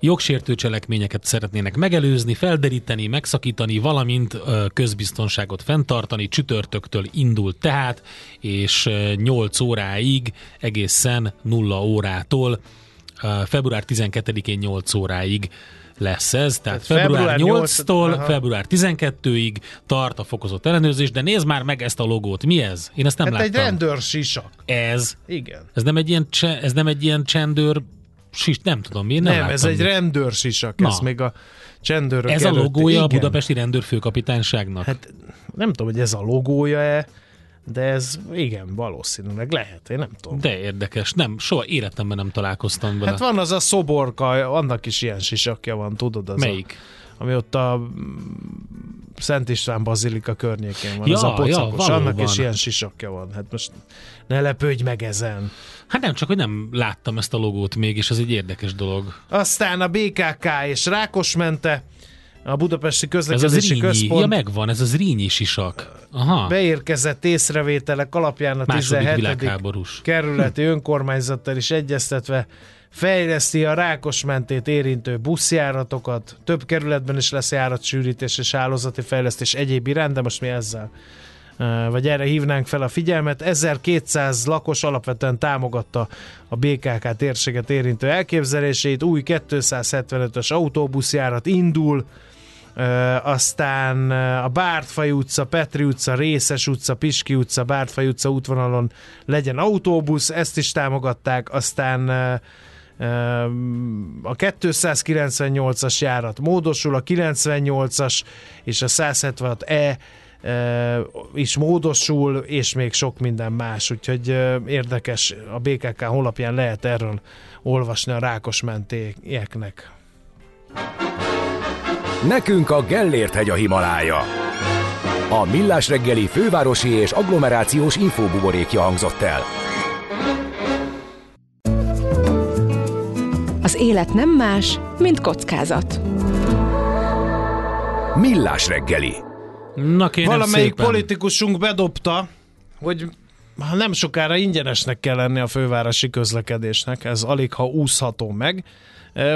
jogsértő cselekményeket szeretnének megelőzni, felderíteni, megszakítani, valamint közbiztonságot fenntartani. Csütörtöktől indult tehát, és 8 óráig, egészen 0 órától február 12-én 8 óráig lesz ez, tehát hát február, február 8-tól 8, február 12-ig tart a fokozott ellenőrzés, de nézd már meg ezt a logót. Mi ez? Én ezt nem hát láttam. egy rendőrsisak. Ez? Igen. Ez nem egy ilyen, cse, ez nem egy ilyen csendőr sis, nem tudom, miért nem Nem, ez egy rendőrsisak, ez még a csendőrök Ez a logója Igen. a Budapesti Rendőrfőkapitányságnak? Hát nem tudom, hogy ez a logója-e, de ez igen, valószínűleg lehet, én nem tudom. De érdekes, nem, soha életemben nem találkoztam vele. Hát van az a szoborka, annak is ilyen sisakja van, tudod? Az Melyik? A, ami ott a Szent István Bazilika környékén van, ja, az a pocakos, ja, annak is ilyen sisakja van. Hát most ne lepődj meg ezen. Hát nem, csak hogy nem láttam ezt a logót még, és ez egy érdekes dolog. Aztán a BKK és Rákosmente, a Budapesti Közlekedési ez az Központ. Ja, megvan, ez az Rínyi sisak. Aha. Beérkezett észrevételek alapján a Második 17. kerületi önkormányzattal is egyeztetve fejleszti a Rákosmentét érintő buszjáratokat, több kerületben is lesz járatsűrítés és hálózati fejlesztés egyéb iránt, de most mi ezzel vagy erre hívnánk fel a figyelmet. 1200 lakos alapvetően támogatta a BKK térséget érintő elképzelését, új 275-ös autóbuszjárat indul, aztán a Bártfai utca, Petri utca, Részes utca, Piski utca, Bártfai utca útvonalon legyen autóbusz, ezt is támogatták, aztán a 298-as járat módosul, a 98-as és a 176E is módosul, és még sok minden más, úgyhogy érdekes, a BKK honlapján lehet erről olvasni a rákos mentéknek. Nekünk a Gellért hegy a Himalája. A Millás reggeli fővárosi és agglomerációs infóbuborékja hangzott el. Az élet nem más, mint kockázat. Millás reggeli. Na Valamelyik szépen. politikusunk bedobta, hogy nem sokára ingyenesnek kell lenni a fővárosi közlekedésnek, ez alig ha úszható meg.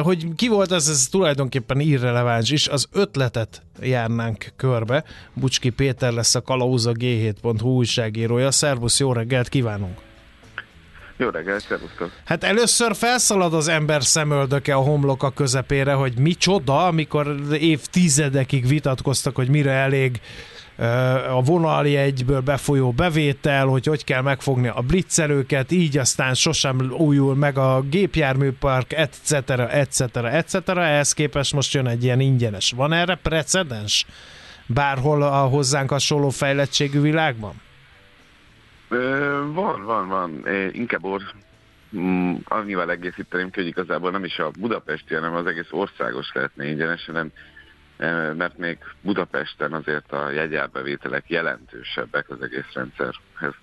Hogy ki volt ez, ez tulajdonképpen irreleváns is, az ötletet járnánk körbe. Bucski Péter lesz a Kalauza G7.hu újságírója. Szervusz, jó reggelt kívánunk! Jó reggelt, szervusztok! Hát először felszalad az ember szemöldöke a homloka közepére, hogy mi csoda, amikor évtizedekig vitatkoztak, hogy mire elég a vonaljegyből befolyó bevétel, hogy hogy kell megfogni a blitzelőket, így aztán sosem újul meg a gépjárműpark, etc., etc., etc. Ehhez képest most jön egy ilyen ingyenes. Van erre precedens? Bárhol a hozzánk hasonló fejlettségű világban? Van, van, van. Inkább or, mm, annyival egészíteném hogy igazából nem is a budapesti, hanem az egész országos lehetne ingyenes, hanem mert még Budapesten azért a jegyárbevételek jelentősebbek az egész rendszerhez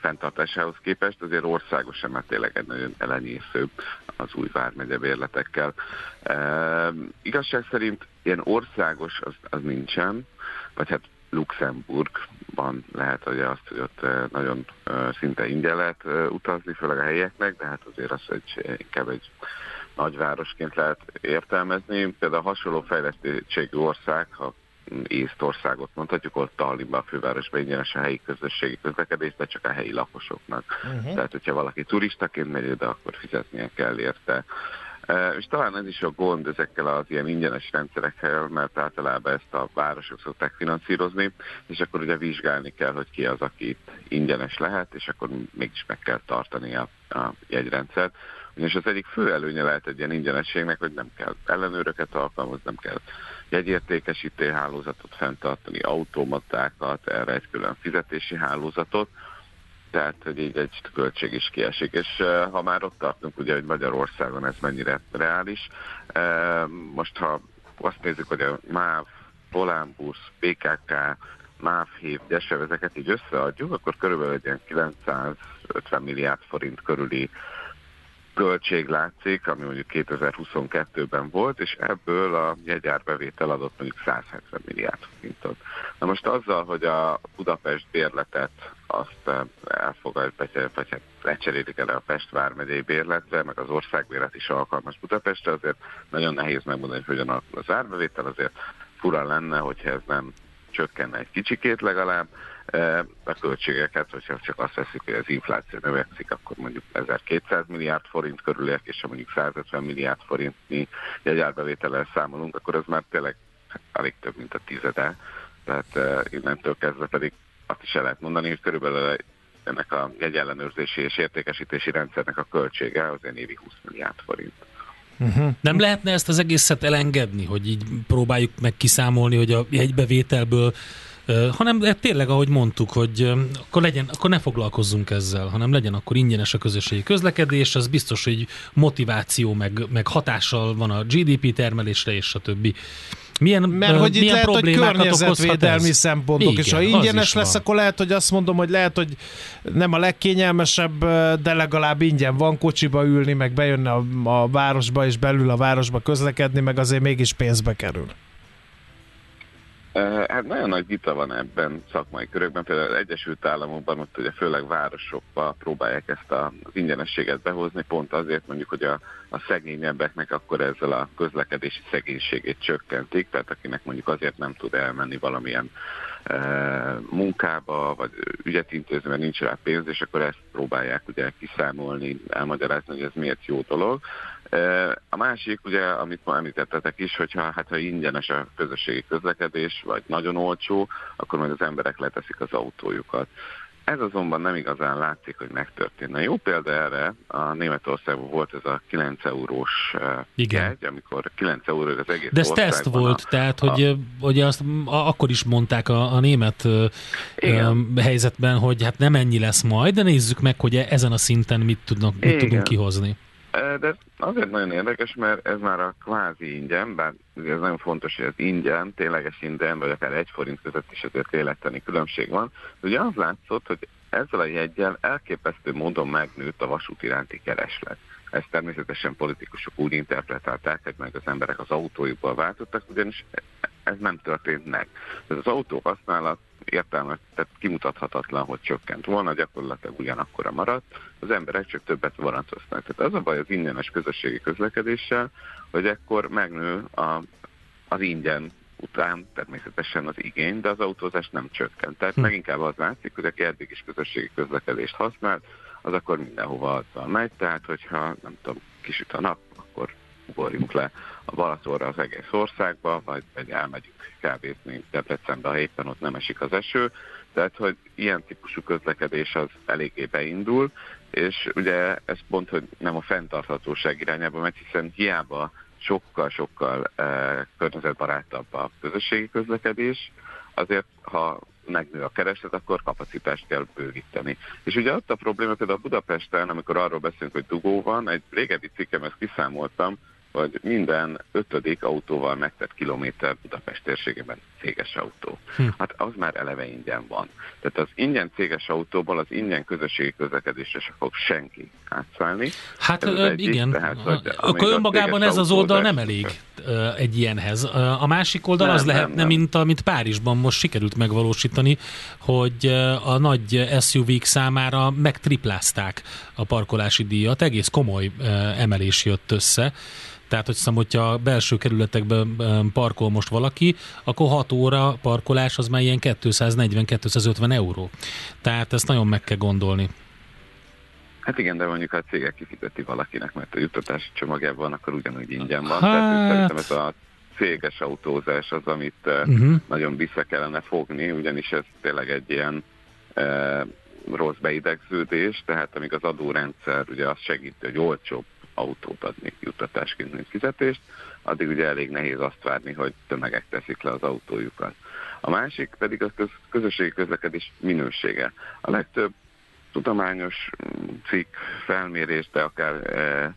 fenntartásához képest, azért országosan már tényleg egy nagyon elenyésző az új vármegye bérletekkel. E, igazság szerint ilyen országos az, az nincsen, vagy hát Luxemburgban lehet, hogy azt, hogy ott nagyon szinte ingyen lehet utazni, főleg a helyieknek, de hát azért az egy, inkább egy nagyvárosként lehet értelmezni. Például a hasonló fejlesztettségű ország, ha Észtországot mondhatjuk, ott Tallinnban a fővárosban ingyenes a helyi közösségi közlekedés, de csak a helyi lakosoknak. Uh-huh. Tehát, hogyha valaki turistaként megy ide, akkor fizetnie kell érte. És talán ez is a gond ezekkel az ilyen ingyenes rendszerekkel, mert általában ezt a városok szokták finanszírozni, és akkor ugye vizsgálni kell, hogy ki az, aki itt ingyenes lehet, és akkor mégis meg kell tartani a, a jegyrendszert. És az egyik fő előnye lehet egy ilyen ingyenességnek, hogy nem kell ellenőröket alkalmazni, nem kell jegyértékesítő hálózatot fenntartani, automatákat, erre egy külön fizetési hálózatot, tehát hogy így egy költség is kiesik. És uh, ha már ott tartunk, ugye, hogy Magyarországon ez mennyire reális, uh, most ha azt nézzük, hogy a MÁV, Volánbusz, PKK, MÁV, HÍV, Gyesev, ezeket így összeadjuk, akkor körülbelül egy ilyen 950 milliárd forint körüli költség látszik, ami mondjuk 2022-ben volt, és ebből a jegyárbevétel adott mondjuk 170 milliárd forintot. Na most azzal, hogy a Budapest bérletet azt eh, elfogad, vagy hát lecserélik el a Pest vármegyei bérletre, meg az országbérlet is alkalmas Budapestre, azért nagyon nehéz megmondani, hogy hogyan alakul az árbevétel, azért fura lenne, hogyha ez nem csökkenne egy kicsikét legalább, a költségeket, hogyha csak azt veszik, hogy az infláció növekszik, akkor mondjuk 1200 milliárd forint körülért, és ha mondjuk 150 milliárd forintnyi jegyárbevétellel számolunk, akkor az már tényleg alig több, mint a tizede. Tehát innentől kezdve pedig azt is el lehet mondani, hogy körülbelül ennek a jegyellenőrzési és értékesítési rendszernek a költsége az egy évi 20 milliárd forint. Uh-huh. Nem lehetne ezt az egészet elengedni, hogy így próbáljuk meg kiszámolni, hogy a jegybevételből hanem tényleg, ahogy mondtuk, hogy akkor, legyen, akkor ne foglalkozzunk ezzel, hanem legyen akkor ingyenes a közösségi közlekedés, az biztos, hogy motiváció, meg, meg hatással van a GDP termelésre, és a többi. Milyen, Mert hogy itt lehet, hogy környezetvédelmi szempontok, Igen, és ha ingyenes lesz, van. akkor lehet, hogy azt mondom, hogy lehet, hogy nem a legkényelmesebb, de legalább ingyen van kocsiba ülni, meg bejönne a, a városba, és belül a városba közlekedni, meg azért mégis pénzbe kerül. Hát nagyon nagy vita van ebben szakmai körökben, például az Egyesült Államokban ott ugye főleg városokba próbálják ezt az ingyenességet behozni, pont azért mondjuk, hogy a, a szegényebbeknek akkor ezzel a közlekedési szegénységét csökkentik, tehát akinek mondjuk azért nem tud elmenni valamilyen e, munkába, vagy ügyet intézni, mert nincs rá pénz, és akkor ezt próbálják ugye kiszámolni, elmagyarázni, hogy ez miért jó dolog. A másik, ugye, amit ma említettetek is, hogyha hát, ha ingyenes a közösségi közlekedés, vagy nagyon olcsó, akkor majd az emberek leteszik az autójukat. Ez azonban nem igazán látszik, hogy megtörténne. Jó példa erre, a Németországban volt ez a 9 eurós Igen. jegy, amikor 9 euró az egész De ez teszt volt, a, tehát hogy, a, hogy azt a, akkor is mondták a, a német Igen. helyzetben, hogy hát nem ennyi lesz majd, de nézzük meg, hogy e- ezen a szinten mit, tudnak, mit tudunk kihozni. De azért nagyon érdekes, mert ez már a kvázi ingyen, bár ez nagyon fontos, hogy az ingyen, tényleges ingyen, vagy akár egy forint között is azért életteni különbség van. De ugye az látszott, hogy ezzel a jegyel elképesztő módon megnőtt a vasút iránti kereslet. Ezt természetesen politikusok úgy interpretálták, hogy meg az emberek az autójukból váltottak, ugyanis ez nem történt meg. Ez az autó használat értelme, tehát kimutathatatlan, hogy csökkent volna, gyakorlatilag ugyanakkora maradt, az emberek csak többet vonatoznak. Tehát az a baj az ingyenes közösségi közlekedéssel, hogy ekkor megnő a, az ingyen után természetesen az igény, de az autózás nem csökkent. Tehát hm. meginkább az látszik, hogy aki eddig is közösségi közlekedést használt, az akkor mindenhova azzal megy, tehát hogyha nem tudom, kisüt a nap, akkor ugorjunk le a Balatonra az egész országba, vagy, vagy elmegyünk kávézni Debrecenbe, ha éppen ott nem esik az eső. Tehát, hogy ilyen típusú közlekedés az eléggé beindul, és ugye ez pont, hogy nem a fenntarthatóság irányába megy, hiszen hiába sokkal-sokkal eh, környezetbarátabb a közösségi közlekedés, azért ha megnő a kereslet, akkor kapacitást kell bővíteni. És ugye ott a probléma például Budapesten, amikor arról beszélünk, hogy dugó van, egy régebbi cikkem, ezt kiszámoltam, hogy minden ötödik autóval megtett kilométer Budapest térségében céges autó. Hm. Hát az már eleve ingyen van. Tehát az ingyen céges autóból az ingyen közösségi közlekedésre se fog senki átszállni. Hát ö, egyik, igen, tehát, hogy akkor önmagában ez az oldal nem elég egy ilyenhez. A másik oldal nem, az lehetne, nem, nem. mint amit Párizsban most sikerült megvalósítani, hogy a nagy SUV-k számára megtriplázták a parkolási díjat, egész komoly emelés jött össze. Tehát, hogy hiszem, hogyha a belső kerületekben parkol most valaki, akkor 6 óra parkolás az már ilyen 240-250 euró. Tehát ezt nagyon meg kell gondolni. Hát igen, de mondjuk ha a cégek kifizeti valakinek, mert a juttatási csomagjában van, akkor ugyanúgy ingyen van. Hát... Tehát szerintem ez a céges autózás az, amit uh-huh. nagyon vissza kellene fogni, ugyanis ez tényleg egy ilyen e, rossz beidegződés, tehát amíg az adórendszer ugye azt segíti, hogy olcsóbb autót adni juttatásként, mint fizetést, addig ugye elég nehéz azt várni, hogy tömegek teszik le az autójukat. A másik pedig a köz, közösségi közlekedés minősége. A legtöbb tudományos cikk, felmérés, de akár e,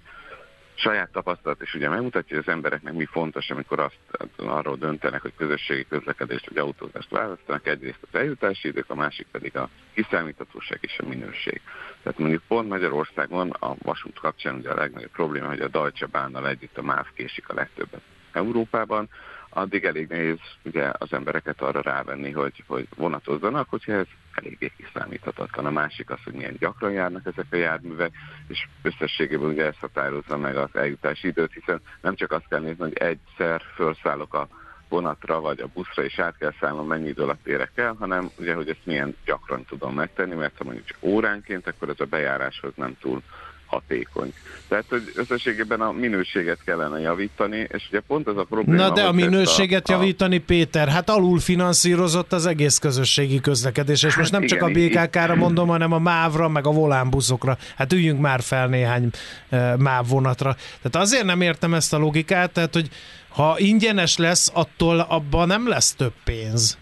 saját tapasztalat is ugye megmutatja, hogy az embereknek mi fontos, amikor azt arról döntenek, hogy közösségi közlekedést vagy autózást választanak. Egyrészt az eljutási idők, a másik pedig a kiszámíthatóság és a minőség. Tehát mondjuk pont Magyarországon a vasút kapcsán ugye a legnagyobb probléma, hogy a Deutsche Bahnnal együtt a MÁV késik a legtöbbet Európában, addig elég nehéz ugye az embereket arra rávenni, hogy, hogy vonatozzanak, hogyha ez eléggé kiszámíthatatlan. A másik az, hogy milyen gyakran járnak ezek a járművek, és összességében ugye ezt határozza meg az eljutási időt, hiszen nem csak azt kell nézni, hogy egyszer felszállok a vonatra vagy a buszra és át kell szállnom, mennyi idő alatt érek el, hanem ugye, hogy ezt milyen gyakran tudom megtenni, mert ha mondjuk óránként, akkor ez a bejáráshoz nem túl hatékony. Tehát, hogy összességében a minőséget kellene javítani, és ugye pont ez a probléma. Na de a minőséget a, javítani, Péter, hát alul finanszírozott az egész közösségi közlekedés, és hát most nem igen, csak a BKK-ra mondom, hanem a MÁV-ra, meg a volánbuszokra. Hát üljünk már fel néhány uh, MÁV vonatra. Tehát azért nem értem ezt a logikát, tehát, hogy ha ingyenes lesz, attól abban nem lesz több pénz.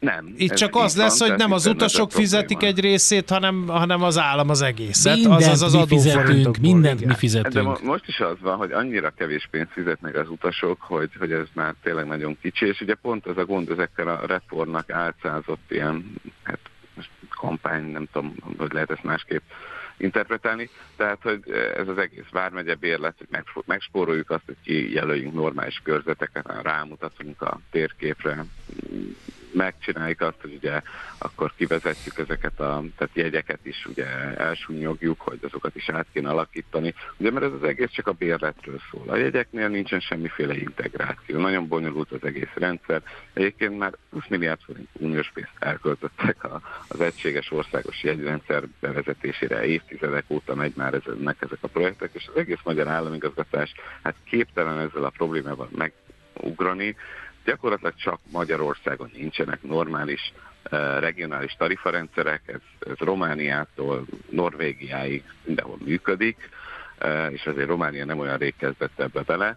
Nem. Itt csak az lesz, van, hogy nem az utasok fizetik egy részét, hanem, hanem az állam az egészet. Mindent az az, az mi fizetünk, mindent mi fizetünk. De most is az van, hogy annyira kevés pénzt fizetnek az utasok, hogy, hogy ez már tényleg nagyon kicsi, és ugye pont ez a gond ezekkel a reformnak álcázott ilyen, hát kampány, nem tudom, hogy lehet ezt másképp interpretálni. Tehát, hogy ez az egész vármegye bérlet, hogy megspóroljuk azt, hogy kijelöljünk normális körzeteket, rámutatunk a térképre, megcsináljuk azt, hogy ugye akkor kivezetjük ezeket a tehát jegyeket is, ugye elsúnyogjuk, hogy azokat is át kéne alakítani, ugye mert ez az egész csak a bérletről szól. A jegyeknél nincsen semmiféle integráció, nagyon bonyolult az egész rendszer. Egyébként már 20 milliárd forint uniós pénzt elköltöttek a, az egységes országos jegyrendszer bevezetésére, óta megy már ezek, ezek a projektek, és az egész magyar államigazgatás hát képtelen ezzel a problémával megugrani, Gyakorlatilag csak Magyarországon nincsenek normális uh, regionális tarifarendszerek, ez, ez Romániától Norvégiáig mindenhol működik, uh, és azért Románia nem olyan rég kezdett ebbe bele.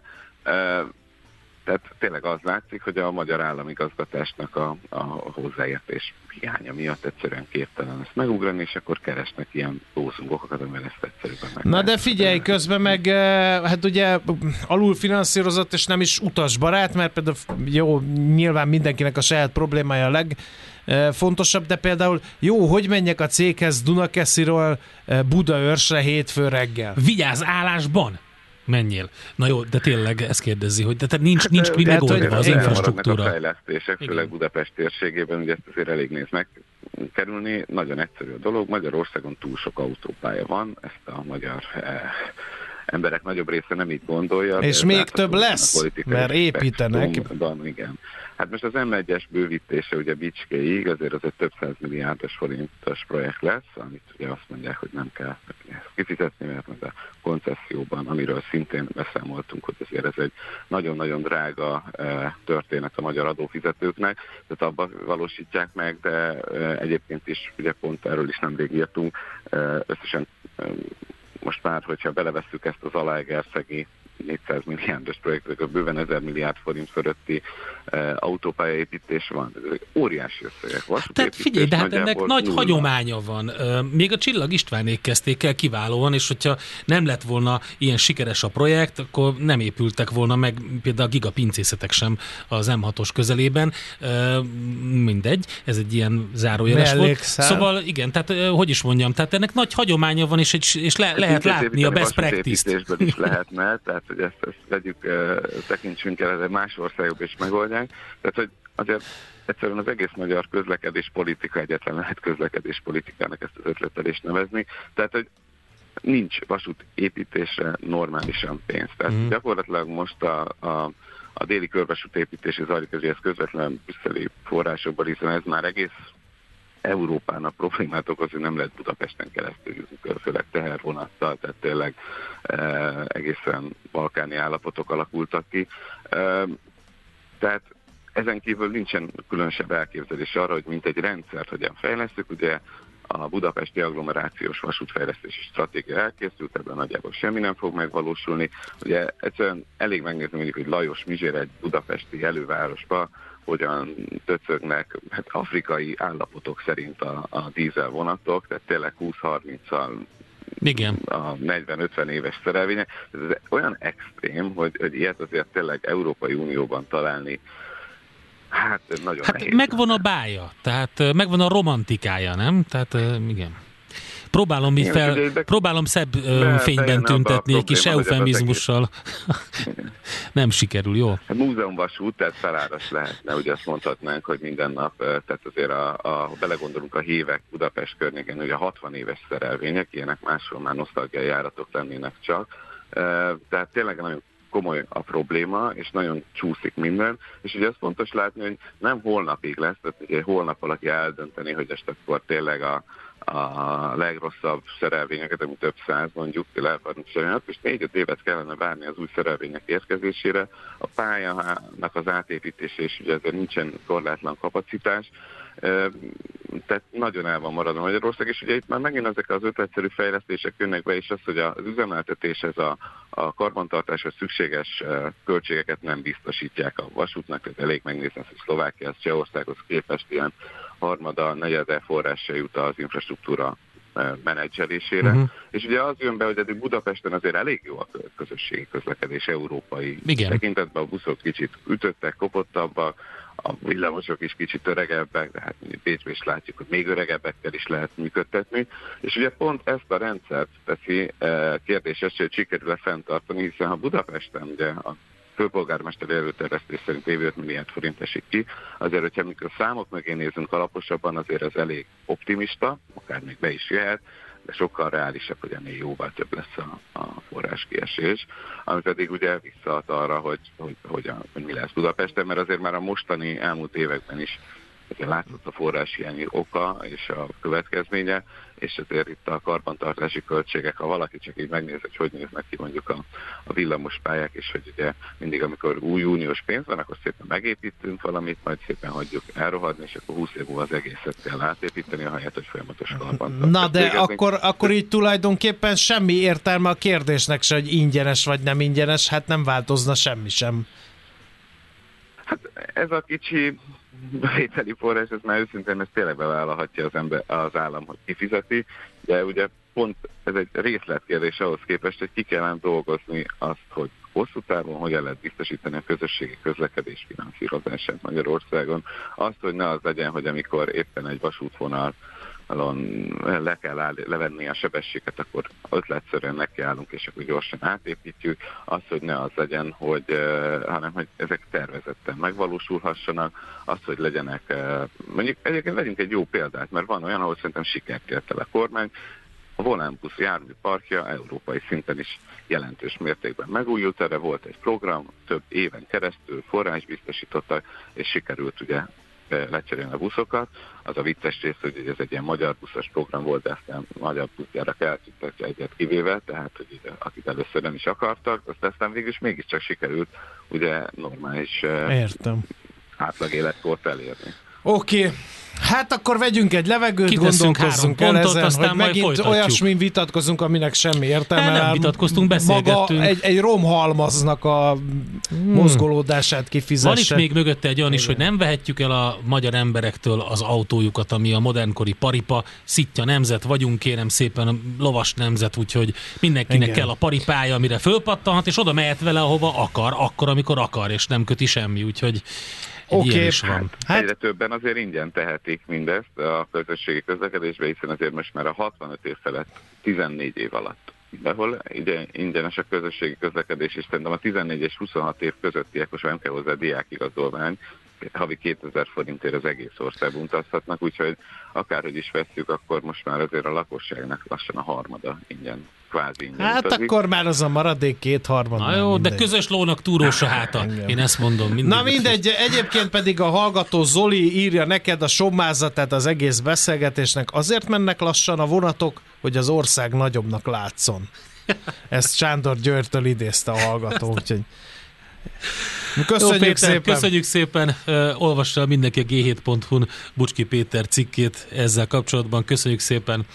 Tehát tényleg az látszik, hogy a magyar államigazgatásnak a, a hozzáértés hiánya miatt egyszerűen képtelen ezt megugrani, és akkor keresnek ilyen lózungokat, amivel ezt egyszerűen meg. Na de figyelj, közben meg eh, hát ugye alulfinanszírozott és nem is utasbarát, mert például jó, nyilván mindenkinek a saját problémája a leg eh, fontosabb, de például jó, hogy menjek a céghez Dunakesziról eh, Budaörsre hétfő reggel? Vigyázz állásban! Menjél. Na jó, de tényleg ezt kérdezi, hogy de, nincs, hát, nincs mi megoldva az infrastruktúra. A fejlesztések, Igen. főleg Budapest térségében, ugye ezt azért elég néz meg kerülni. Nagyon egyszerű a dolog, Magyarországon túl sok autópálya van, ezt a magyar eh, emberek nagyobb része nem így gondolja. És még több lesz, mert építenek. Igen. Hát most az M1-es bővítése ugye Bicskéig, azért az egy több száz milliárdos forintos projekt lesz, amit ugye azt mondják, hogy nem kell kifizetni, mert meg a koncesszióban, amiről szintén beszámoltunk, hogy azért ez egy nagyon-nagyon drága e, történet a magyar adófizetőknek, tehát abban valósítják meg, de e, egyébként is ugye pont erről is nemrég írtunk, e, összesen most már, hogyha belevesszük ezt az Alaegerszegi 400 milliárdos projektek, bőven 1000 milliárd forint fölötti e, autópályaépítés van. Ezek óriási összegek. Tehát figyelj, de hát ennek nagy nulla. hagyománya van. Még a Csillag Istvánék kezdték el kiválóan, és hogyha nem lett volna ilyen sikeres a projekt, akkor nem épültek volna meg például a gigapincészetek sem az M6-os közelében. Mindegy, ez egy ilyen zárójeles volt. Szóval igen, tehát hogy is mondjam, tehát ennek nagy hagyománya van, és, és le, lehet látni a best practice-t. is lehetne, tehát hogy ezt, ezt vegyük, tekintsünk el, ez más országok is megoldják. Tehát, hogy azért egyszerűen az egész magyar közlekedés politika egyetlen lehet közlekedés politikának ezt az ötletelést nevezni. Tehát, hogy nincs vasút építésre normálisan pénz. Tehát mm. gyakorlatilag most a, a, a déli körvasút építési zajlik, ez közvetlen brüsszeli forrásokból, hiszen ez már egész Európának problémát okoz, hogy nem lehet Budapesten keresztül főleg tehervonattal, tehát tényleg e, egészen balkáni állapotok alakultak ki. E, tehát ezen kívül nincsen különösebb elképzelés arra, hogy mint egy rendszert hogyan fejlesztük, ugye a budapesti agglomerációs vasútfejlesztési stratégia elkészült, ebben nagyjából semmi nem fog megvalósulni. Ugye egyszerűen elég megnézni mondjuk, hogy Lajos Mizsér egy budapesti elővárosba hogyan töcögnek hát afrikai állapotok szerint a, a dízel vonatok, tehát tényleg 20-30-al igen. a 40-50 éves szerelvénye. Ez olyan extrém, hogy, hogy ilyet azért tényleg Európai Unióban találni Hát nagyon Hát nehéz. megvan a bája, tehát megvan a romantikája, nem? Tehát igen. Próbálom, így fel, próbálom szebb de, fényben tüntetni, egy kis eufemizmussal. Nem sikerül, jó? Hát múzeumvasút, tehát feláras lehetne, ugye azt mondhatnánk, hogy minden nap, tehát azért a, a belegondolunk a hívek Budapest környékén, ugye 60 éves szerelvények, ilyenek máshol már nosztalgiai járatok lennének csak. Tehát tényleg nagyon komoly a probléma, és nagyon csúszik minden, és ugye ez fontos látni, hogy nem holnapig lesz, tehát ugye holnap valaki eldönteni, hogy ezt akkor tényleg a, a legrosszabb szerelvényeket, amit több száz mondjuk, le akarunk csinálni, és négy-öt évet kellene várni az új szerelvények érkezésére. A pályának az átépítése és ugye ezért nincsen korlátlan kapacitás, tehát nagyon el van maradva Magyarország, és ugye itt már megint ezek az ötletszerű fejlesztések jönnek be, és az, hogy az üzemeltetéshez a, a karbantartáshoz szükséges költségeket nem biztosítják a vasútnak, ez elég megnézni, hogy Szlovákia, az Csehországhoz képest ilyen harmada, negyede forrása jut az infrastruktúra menedzselésére. Uh-huh. És ugye az jön be, hogy eddig Budapesten azért elég jó a közösségi közlekedés európai Igen. tekintetben. A buszok kicsit ütöttek, kopottabbak, a villamosok is kicsit öregebbek, de hát Bécsben is látjuk, hogy még öregebbekkel is lehet működtetni. És ugye pont ezt a rendszert teszi kérdéses, hogy sikerül-e fenntartani, hiszen ha Budapesten ugye a főpolgármester előterjesztés szerint évi 5 milliárd forint esik ki. Azért, hogyha amikor számok mögé nézünk alaposabban, azért ez elég optimista, akár még be is jöhet, de sokkal reálisabb, hogy ennél jóval több lesz a, a forráskiesés, ami pedig ugye visszaad arra, hogy, hogy, hogy, a, hogy mi lesz Budapesten, mert azért már a mostani elmúlt években is látszott a forráshiány oka és a következménye, és ezért itt a karbantartási költségek, ha valaki csak így megnéz, hogy hogy néznek ki mondjuk a, a villamos pályák, és hogy ugye mindig, amikor új uniós pénz van, akkor szépen megépítünk valamit, majd szépen hagyjuk elrohadni, és akkor 20 év múlva az egészet kell átépíteni, ahelyett, hogy folyamatos karbantartást. Na de akkor, akkor így tulajdonképpen semmi értelme a kérdésnek se, hogy ingyenes vagy nem ingyenes, hát nem változna semmi sem. Hát ez a kicsi bevételi forrás, ez már őszintén ez tényleg bevállalhatja az, ember, az állam, hogy kifizeti, de ugye pont ez egy részletkérdés ahhoz képest, hogy ki kellene dolgozni azt, hogy hosszú távon hogyan lehet biztosítani a közösségi közlekedés finanszírozását Magyarországon. Azt, hogy ne az legyen, hogy amikor éppen egy vasútvonal le kell áll, levenni a sebességet, akkor ötletszerűen nekiállunk, és akkor gyorsan átépítjük. Az, hogy ne az legyen, hogy, hanem hogy ezek tervezetten megvalósulhassanak, az, hogy legyenek, mondjuk egyébként vegyünk egy jó példát, mert van olyan, ahol szerintem sikert ért el a kormány, a Volánbusz járműparkja európai szinten is jelentős mértékben megújult, erre volt egy program, több éven keresztül forrás biztosítottak, és sikerült ugye lecserélni a buszokat. Az a vicces rész, hogy ez egy ilyen magyar buszos program volt, de aztán magyar buszjára eltűntek egyet kivéve, tehát hogy akit először nem is akartak, azt aztán végül is mégiscsak sikerült ugye normális Értem. átlag életkort elérni. Oké, okay. Hát akkor vegyünk egy levegőt, Kiteszünk gondolkozzunk el pontot, ezen, aztán hogy megint olyasmi vitatkozunk, aminek semmi értelme. Nem, nem vitatkoztunk, beszélgettünk. Maga egy, egy romhalmaznak a hmm. mozgolódását kifizesse. Van itt még mögötte egy olyan is, hogy nem vehetjük el a magyar emberektől az autójukat, ami a modernkori paripa, szitja nemzet vagyunk, kérem szépen, lovas nemzet, úgyhogy mindenkinek Igen. kell a paripája, amire fölpattanhat, és oda mehet vele, ahova akar, akkor, amikor akar, és nem köti semmi, úgyhogy Oké, okay. is van. Hát, Egyre többen azért ingyen tehetik mindezt a közösségi közlekedésbe, hiszen azért most már a 65 év felett 14 év alatt hol ugye ingyenes a közösségi közlekedés, és szerintem a 14 és 26 év közöttiek most nem kell hozzá diákigazolvány, havi 2000 forintért az egész országban utazhatnak, úgyhogy akárhogy is veszük, akkor most már azért a lakosságnak lassan a harmada ingyen kvázi ingyen Hát utazik. akkor már az a maradék kétharmad. Na jó, mindegy. de közös lónak túrós a háta. Engem. Én ezt mondom. Mindig Na mindegy, egyébként pedig a hallgató Zoli írja neked a sommázatát az egész beszélgetésnek. Azért mennek lassan a vonatok, hogy az ország nagyobbnak látszon. Ezt Sándor Györgytől idézte a hallgató, úgyhogy Köszönjük Jó, Péter, szépen! Köszönjük szépen! Uh, olvassa mindenki a g7.hu-n Bucski Péter cikkét ezzel kapcsolatban. Köszönjük szépen!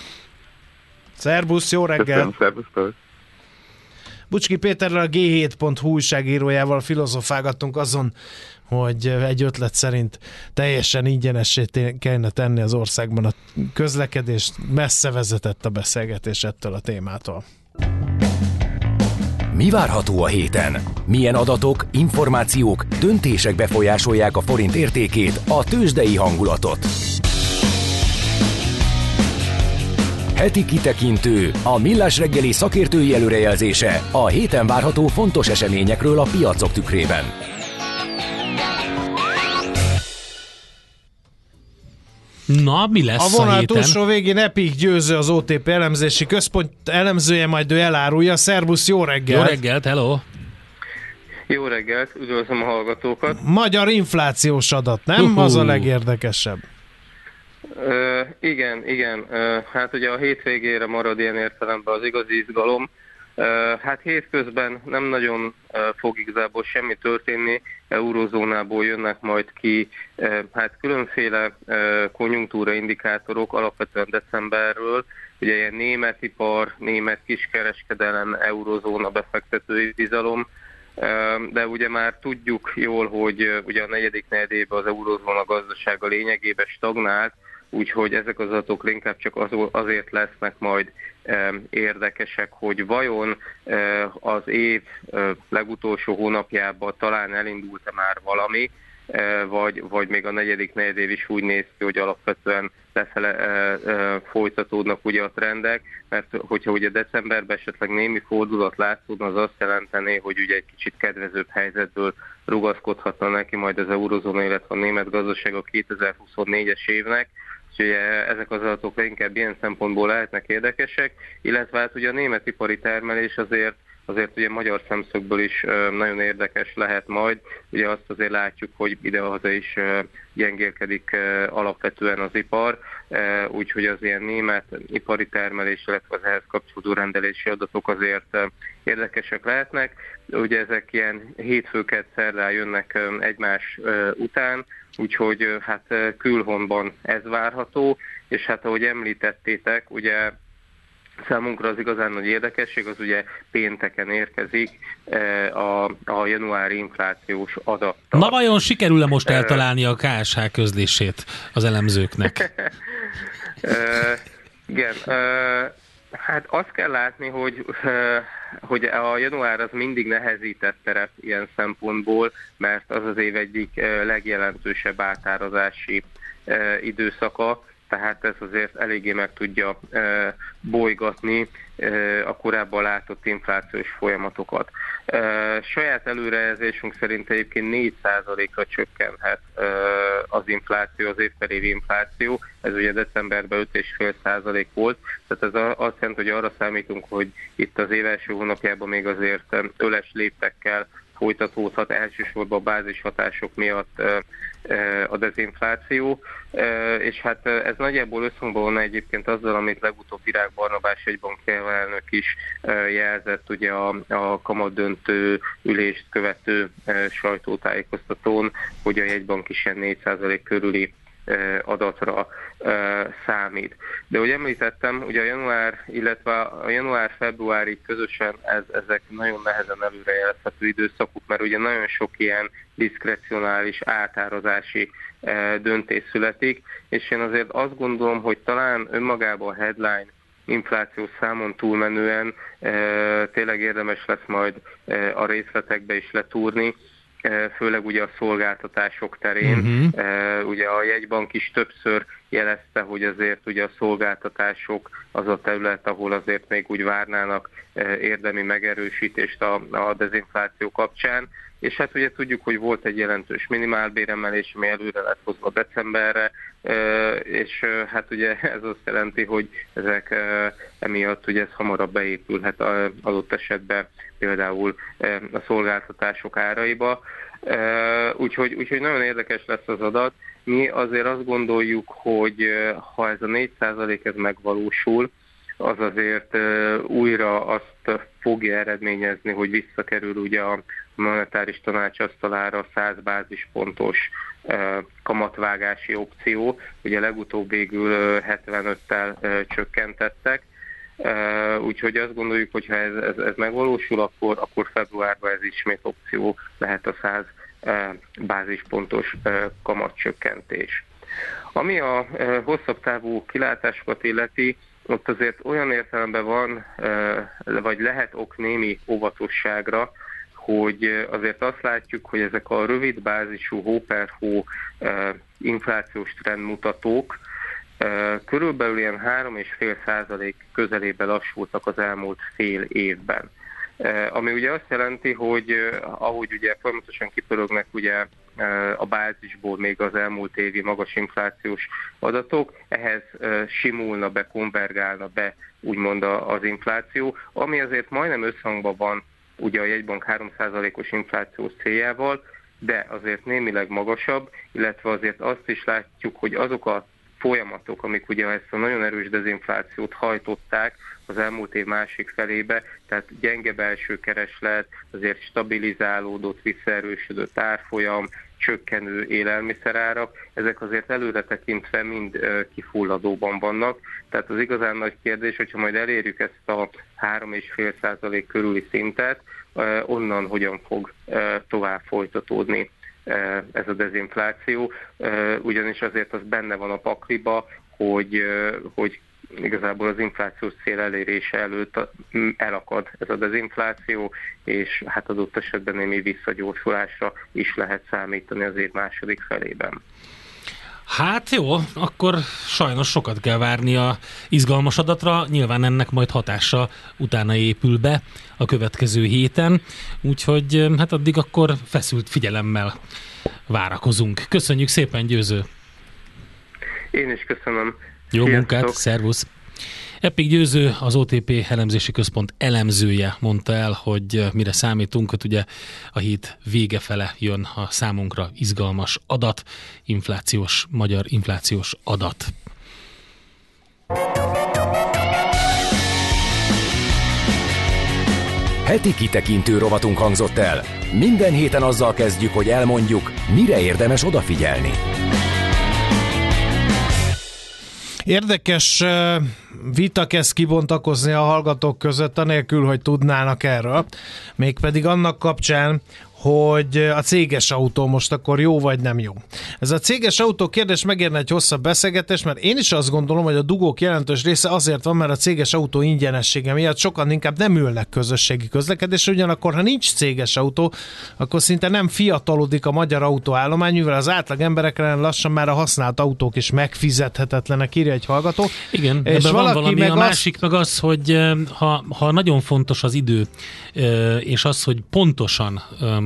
Szerbusz, jó reggel! Köszönöm, Bucski Péterrel a G7.hu újságírójával filozofálgattunk azon, hogy egy ötlet szerint teljesen ingyenessé kellene tenni az országban a közlekedést. Messze vezetett a beszélgetés ettől a témától. Mi várható a héten? Milyen adatok, információk, döntések befolyásolják a forint értékét, a tőzsdei hangulatot? Heti kitekintő, a millás reggeli szakértői előrejelzése a héten várható fontos eseményekről a piacok tükrében. Na, mi lesz a vonal a héten? túlsó végén Epic győző az OTP elemzési központ elemzője, majd ő elárulja. Szerbusz, jó reggelt! Jó reggelt, hello! Jó reggelt, üdvözlöm a hallgatókat! Magyar inflációs adat, nem? Uh-huh. Az a legérdekesebb. Uh, igen, igen. Uh, hát ugye a hétvégére marad ilyen értelemben az igazi izgalom. Hát hétközben nem nagyon fog igazából semmi történni, eurozónából jönnek majd ki hát különféle konjunktúra indikátorok alapvetően decemberről, ugye ilyen német ipar, német kiskereskedelem, eurozóna befektetői bizalom, de ugye már tudjuk jól, hogy ugye a negyedik negyedében az eurozóna gazdasága lényegében stagnált, úgyhogy ezek az adatok inkább csak azért lesznek majd érdekesek, hogy vajon az év legutolsó hónapjában talán elindult-e már valami, vagy, vagy még a negyedik negyedév is úgy néz ki, hogy alapvetően lefele folytatódnak ugye a trendek, mert hogyha ugye decemberben esetleg némi fordulat látszódna, az azt jelenteni, hogy ugye egy kicsit kedvezőbb helyzetből rugaszkodhatna neki majd az eurozóna, illetve a német gazdaság a 2024-es évnek, Úgyhogy ezek az adatok inkább ilyen szempontból lehetnek érdekesek, illetve hát ugye a német ipari termelés azért azért ugye magyar szemszögből is nagyon érdekes lehet majd. Ugye azt azért látjuk, hogy idehaza is gyengélkedik alapvetően az ipar, úgyhogy az ilyen német ipari termelés, illetve az ehhez kapcsolódó rendelési adatok azért érdekesek lehetnek. Ugye ezek ilyen hétfőket szerdán jönnek egymás után, úgyhogy hát külhonban ez várható, és hát ahogy említettétek, ugye Számunkra az igazán nagy érdekesség az ugye pénteken érkezik a, a januári inflációs adat. Na vajon sikerül-e most eltalálni a KSH közlését az elemzőknek? Igen, hát azt kell látni, hogy hogy a január az mindig nehezített terep ilyen szempontból, mert az az év egyik legjelentősebb átárazási időszaka, tehát ez azért eléggé meg tudja e, bolygatni e, a korábban látott inflációs folyamatokat. E, saját előrejelzésünk szerint egyébként 4%-ra csökkenhet az infláció, az évperévi infláció, ez ugye decemberben 5,5% volt, tehát ez azt jelenti, hogy arra számítunk, hogy itt az év első hónapjában még azért öles léptekkel folytatódhat elsősorban a bázishatások miatt a dezinfláció, és hát ez nagyjából összhangban van egyébként azzal, amit legutóbb Virág Barnabás egybank elnök is jelzett ugye a, a kamadöntő ülést követő sajtótájékoztatón, hogy a jegybank is ilyen 4% körüli adatra számít. De ahogy említettem, ugye a január, illetve a január-februári közösen ez, ezek nagyon nehezen előrejelezhető időszakuk, mert ugye nagyon sok ilyen diszkrecionális átárazási döntés születik, és én azért azt gondolom, hogy talán önmagában a headline infláció számon túlmenően e, tényleg érdemes lesz majd e, a részletekbe is letúrni, főleg ugye a szolgáltatások terén. Uh-huh. Ugye a jegybank is többször jelezte, hogy azért ugye a szolgáltatások az a terület, ahol azért még úgy várnának eh, érdemi megerősítést a, a dezinfláció kapcsán. És hát ugye tudjuk, hogy volt egy jelentős minimálbéremelés, ami előre lett hozva decemberre, és hát ugye ez azt jelenti, hogy ezek emiatt ugye ez hamarabb beépülhet adott esetben például a szolgáltatások áraiba. Úgyhogy, úgyhogy nagyon érdekes lesz az adat. Mi azért azt gondoljuk, hogy ha ez a 4% ez megvalósul, az azért újra azt fogja eredményezni, hogy visszakerül ugye a monetáris tanács asztalára 100 bázispontos kamatvágási opció. Ugye legutóbb végül 75-tel csökkentettek, úgyhogy azt gondoljuk, hogy ha ez, ez, ez megvalósul, akkor, akkor februárban ez ismét opció lehet a 100 bázispontos kamatcsökkentés. Ami a hosszabb távú kilátásokat illeti, ott azért olyan értelemben van, vagy lehet ok némi óvatosságra, hogy azért azt látjuk, hogy ezek a rövid bázisú hó per hó inflációs trendmutatók körülbelül ilyen 3,5 százalék közelébe lassultak az elmúlt fél évben. Ami ugye azt jelenti, hogy ahogy ugye folyamatosan kipörögnek ugye a bázisból még az elmúlt évi magas inflációs adatok, ehhez simulna be, konvergálna be úgymond az infláció, ami azért majdnem összhangban van ugye a jegybank 3%-os inflációs céljával, de azért némileg magasabb, illetve azért azt is látjuk, hogy azok a folyamatok, amik ugye ezt a nagyon erős dezinflációt hajtották az elmúlt év másik felébe, tehát gyenge belső kereslet, azért stabilizálódott, visszaerősödött árfolyam, csökkenő élelmiszerárak, ezek azért előre tekintve mind kifulladóban vannak. Tehát az igazán nagy kérdés, hogyha majd elérjük ezt a 3,5% körüli szintet, onnan hogyan fog tovább folytatódni ez a dezinfláció, ugyanis azért az benne van a pakliba, hogy, hogy igazából az inflációs cél elérése előtt elakad ez a dezinfláció, és hát adott esetben némi visszagyorsulásra is lehet számítani az év második felében. Hát jó, akkor sajnos sokat kell várni a izgalmas adatra, nyilván ennek majd hatása utána épül be a következő héten, úgyhogy hát addig akkor feszült figyelemmel várakozunk. Köszönjük szépen, Győző! Én is köszönöm. Jó Sziasztok. munkát, szervusz! Epic Győző, az OTP elemzési központ elemzője mondta el, hogy mire számítunk, hogy ugye a hét vége fele jön a számunkra izgalmas adat, inflációs, magyar inflációs adat. Heti kitekintő rovatunk hangzott el. Minden héten azzal kezdjük, hogy elmondjuk, mire érdemes odafigyelni. Érdekes vita kezd kibontakozni a hallgatók között, anélkül, hogy tudnának erről. Mégpedig annak kapcsán, hogy a céges autó most akkor jó vagy nem jó. Ez a céges autó kérdés megérne egy hosszabb beszélgetés, mert én is azt gondolom, hogy a dugók jelentős része azért van, mert a céges autó ingyenessége miatt sokan inkább nem ülnek közösségi közlekedés, ugyanakkor ha nincs céges autó, akkor szinte nem fiatalodik a magyar autóállomány, mivel az átlag emberekre lassan már a használt autók is megfizethetetlenek, írja egy hallgató. Igen, és valaki van valami, meg a másik az... meg az, hogy ha, ha nagyon fontos az idő, és az, hogy pontosan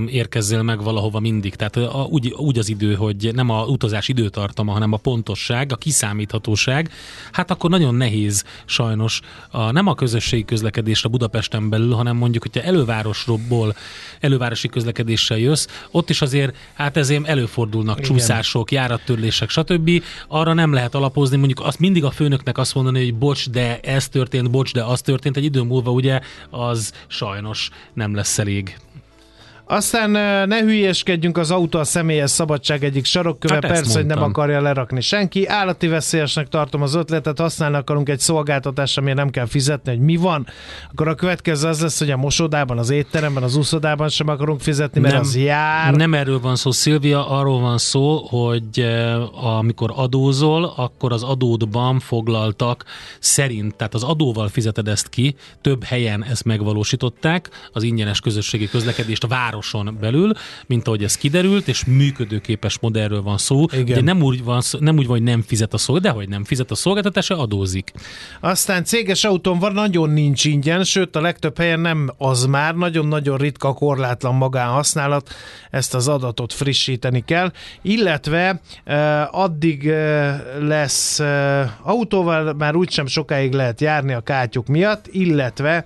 érkezzél meg valahova mindig. Tehát a, úgy, úgy az idő, hogy nem a utazás időtartama, hanem a pontosság, a kiszámíthatóság, hát akkor nagyon nehéz sajnos a, nem a közösségi közlekedésre Budapesten belül, hanem mondjuk, hogyha elővárosról, elővárosi közlekedéssel jössz, ott is azért, hát ezért előfordulnak Igen. csúszások, járattörlések, stb. Arra nem lehet alapozni, mondjuk azt mindig a főnöknek azt mondani, hogy bocs, de ez történt, bocs, de az történt, egy idő múlva ugye az sajnos nem lesz elég. Aztán ne hülyéskedjünk, az autó a személyes szabadság egyik sarokköve, hát persze, hogy nem akarja lerakni senki. Állati veszélyesnek tartom az ötletet, használni akarunk egy szolgáltatást, amire nem kell fizetni, hogy mi van. Akkor a következő az lesz, hogy a mosodában, az étteremben, az úszodában sem akarunk fizetni, mert nem, az jár. Nem erről van szó, Szilvia, arról van szó, hogy amikor adózol, akkor az adódban foglaltak szerint, tehát az adóval fizeted ezt ki, több helyen ezt megvalósították, az ingyenes közösségi közlekedést vár városon belül, mint ahogy ez kiderült, és működőképes modellről van szó. Igen. Ugye nem úgy, van, nem úgy van, hogy nem fizet a szolgáltatás, de hogy nem fizet a szolgáltatása, adózik. Aztán céges autón van, nagyon nincs ingyen, sőt a legtöbb helyen nem az már, nagyon-nagyon ritka korlátlan magánhasználat, ezt az adatot frissíteni kell, illetve eh, addig eh, lesz eh, autóval már úgysem sokáig lehet járni a kátyuk miatt, illetve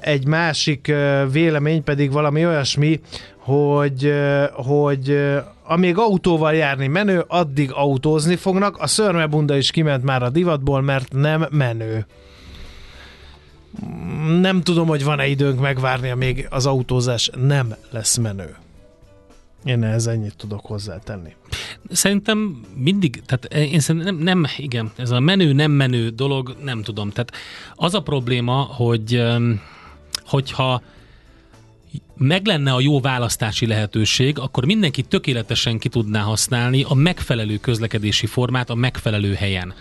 egy másik vélemény pedig valami olyasmi, hogy, hogy amíg autóval járni menő, addig autózni fognak. A szörmebunda is kiment már a divatból, mert nem menő. Nem tudom, hogy van-e időnk megvárni, amíg az autózás nem lesz menő. Én ehhez ennyit tudok hozzátenni. Szerintem mindig, tehát én szerintem nem, nem, igen, ez a menő, nem menő dolog, nem tudom. Tehát az a probléma, hogy hogyha meg lenne a jó választási lehetőség, akkor mindenki tökéletesen ki tudná használni a megfelelő közlekedési formát a megfelelő helyen.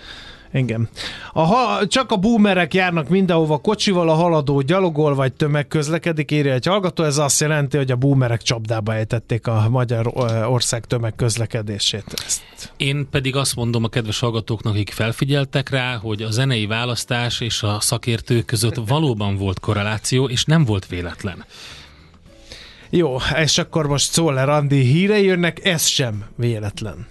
Igen. A, ha, csak a boomerek járnak mindenhova kocsival, a haladó gyalogol vagy tömegközlekedik, írja egy hallgató. Ez azt jelenti, hogy a boomerek csapdába ejtették a magyar ország tömegközlekedését. Ezt. Én pedig azt mondom a kedves hallgatóknak, akik felfigyeltek rá, hogy a zenei választás és a szakértők között valóban volt korreláció, és nem volt véletlen. Jó, és akkor most Czoller Andi hírei jönnek, ez sem véletlen.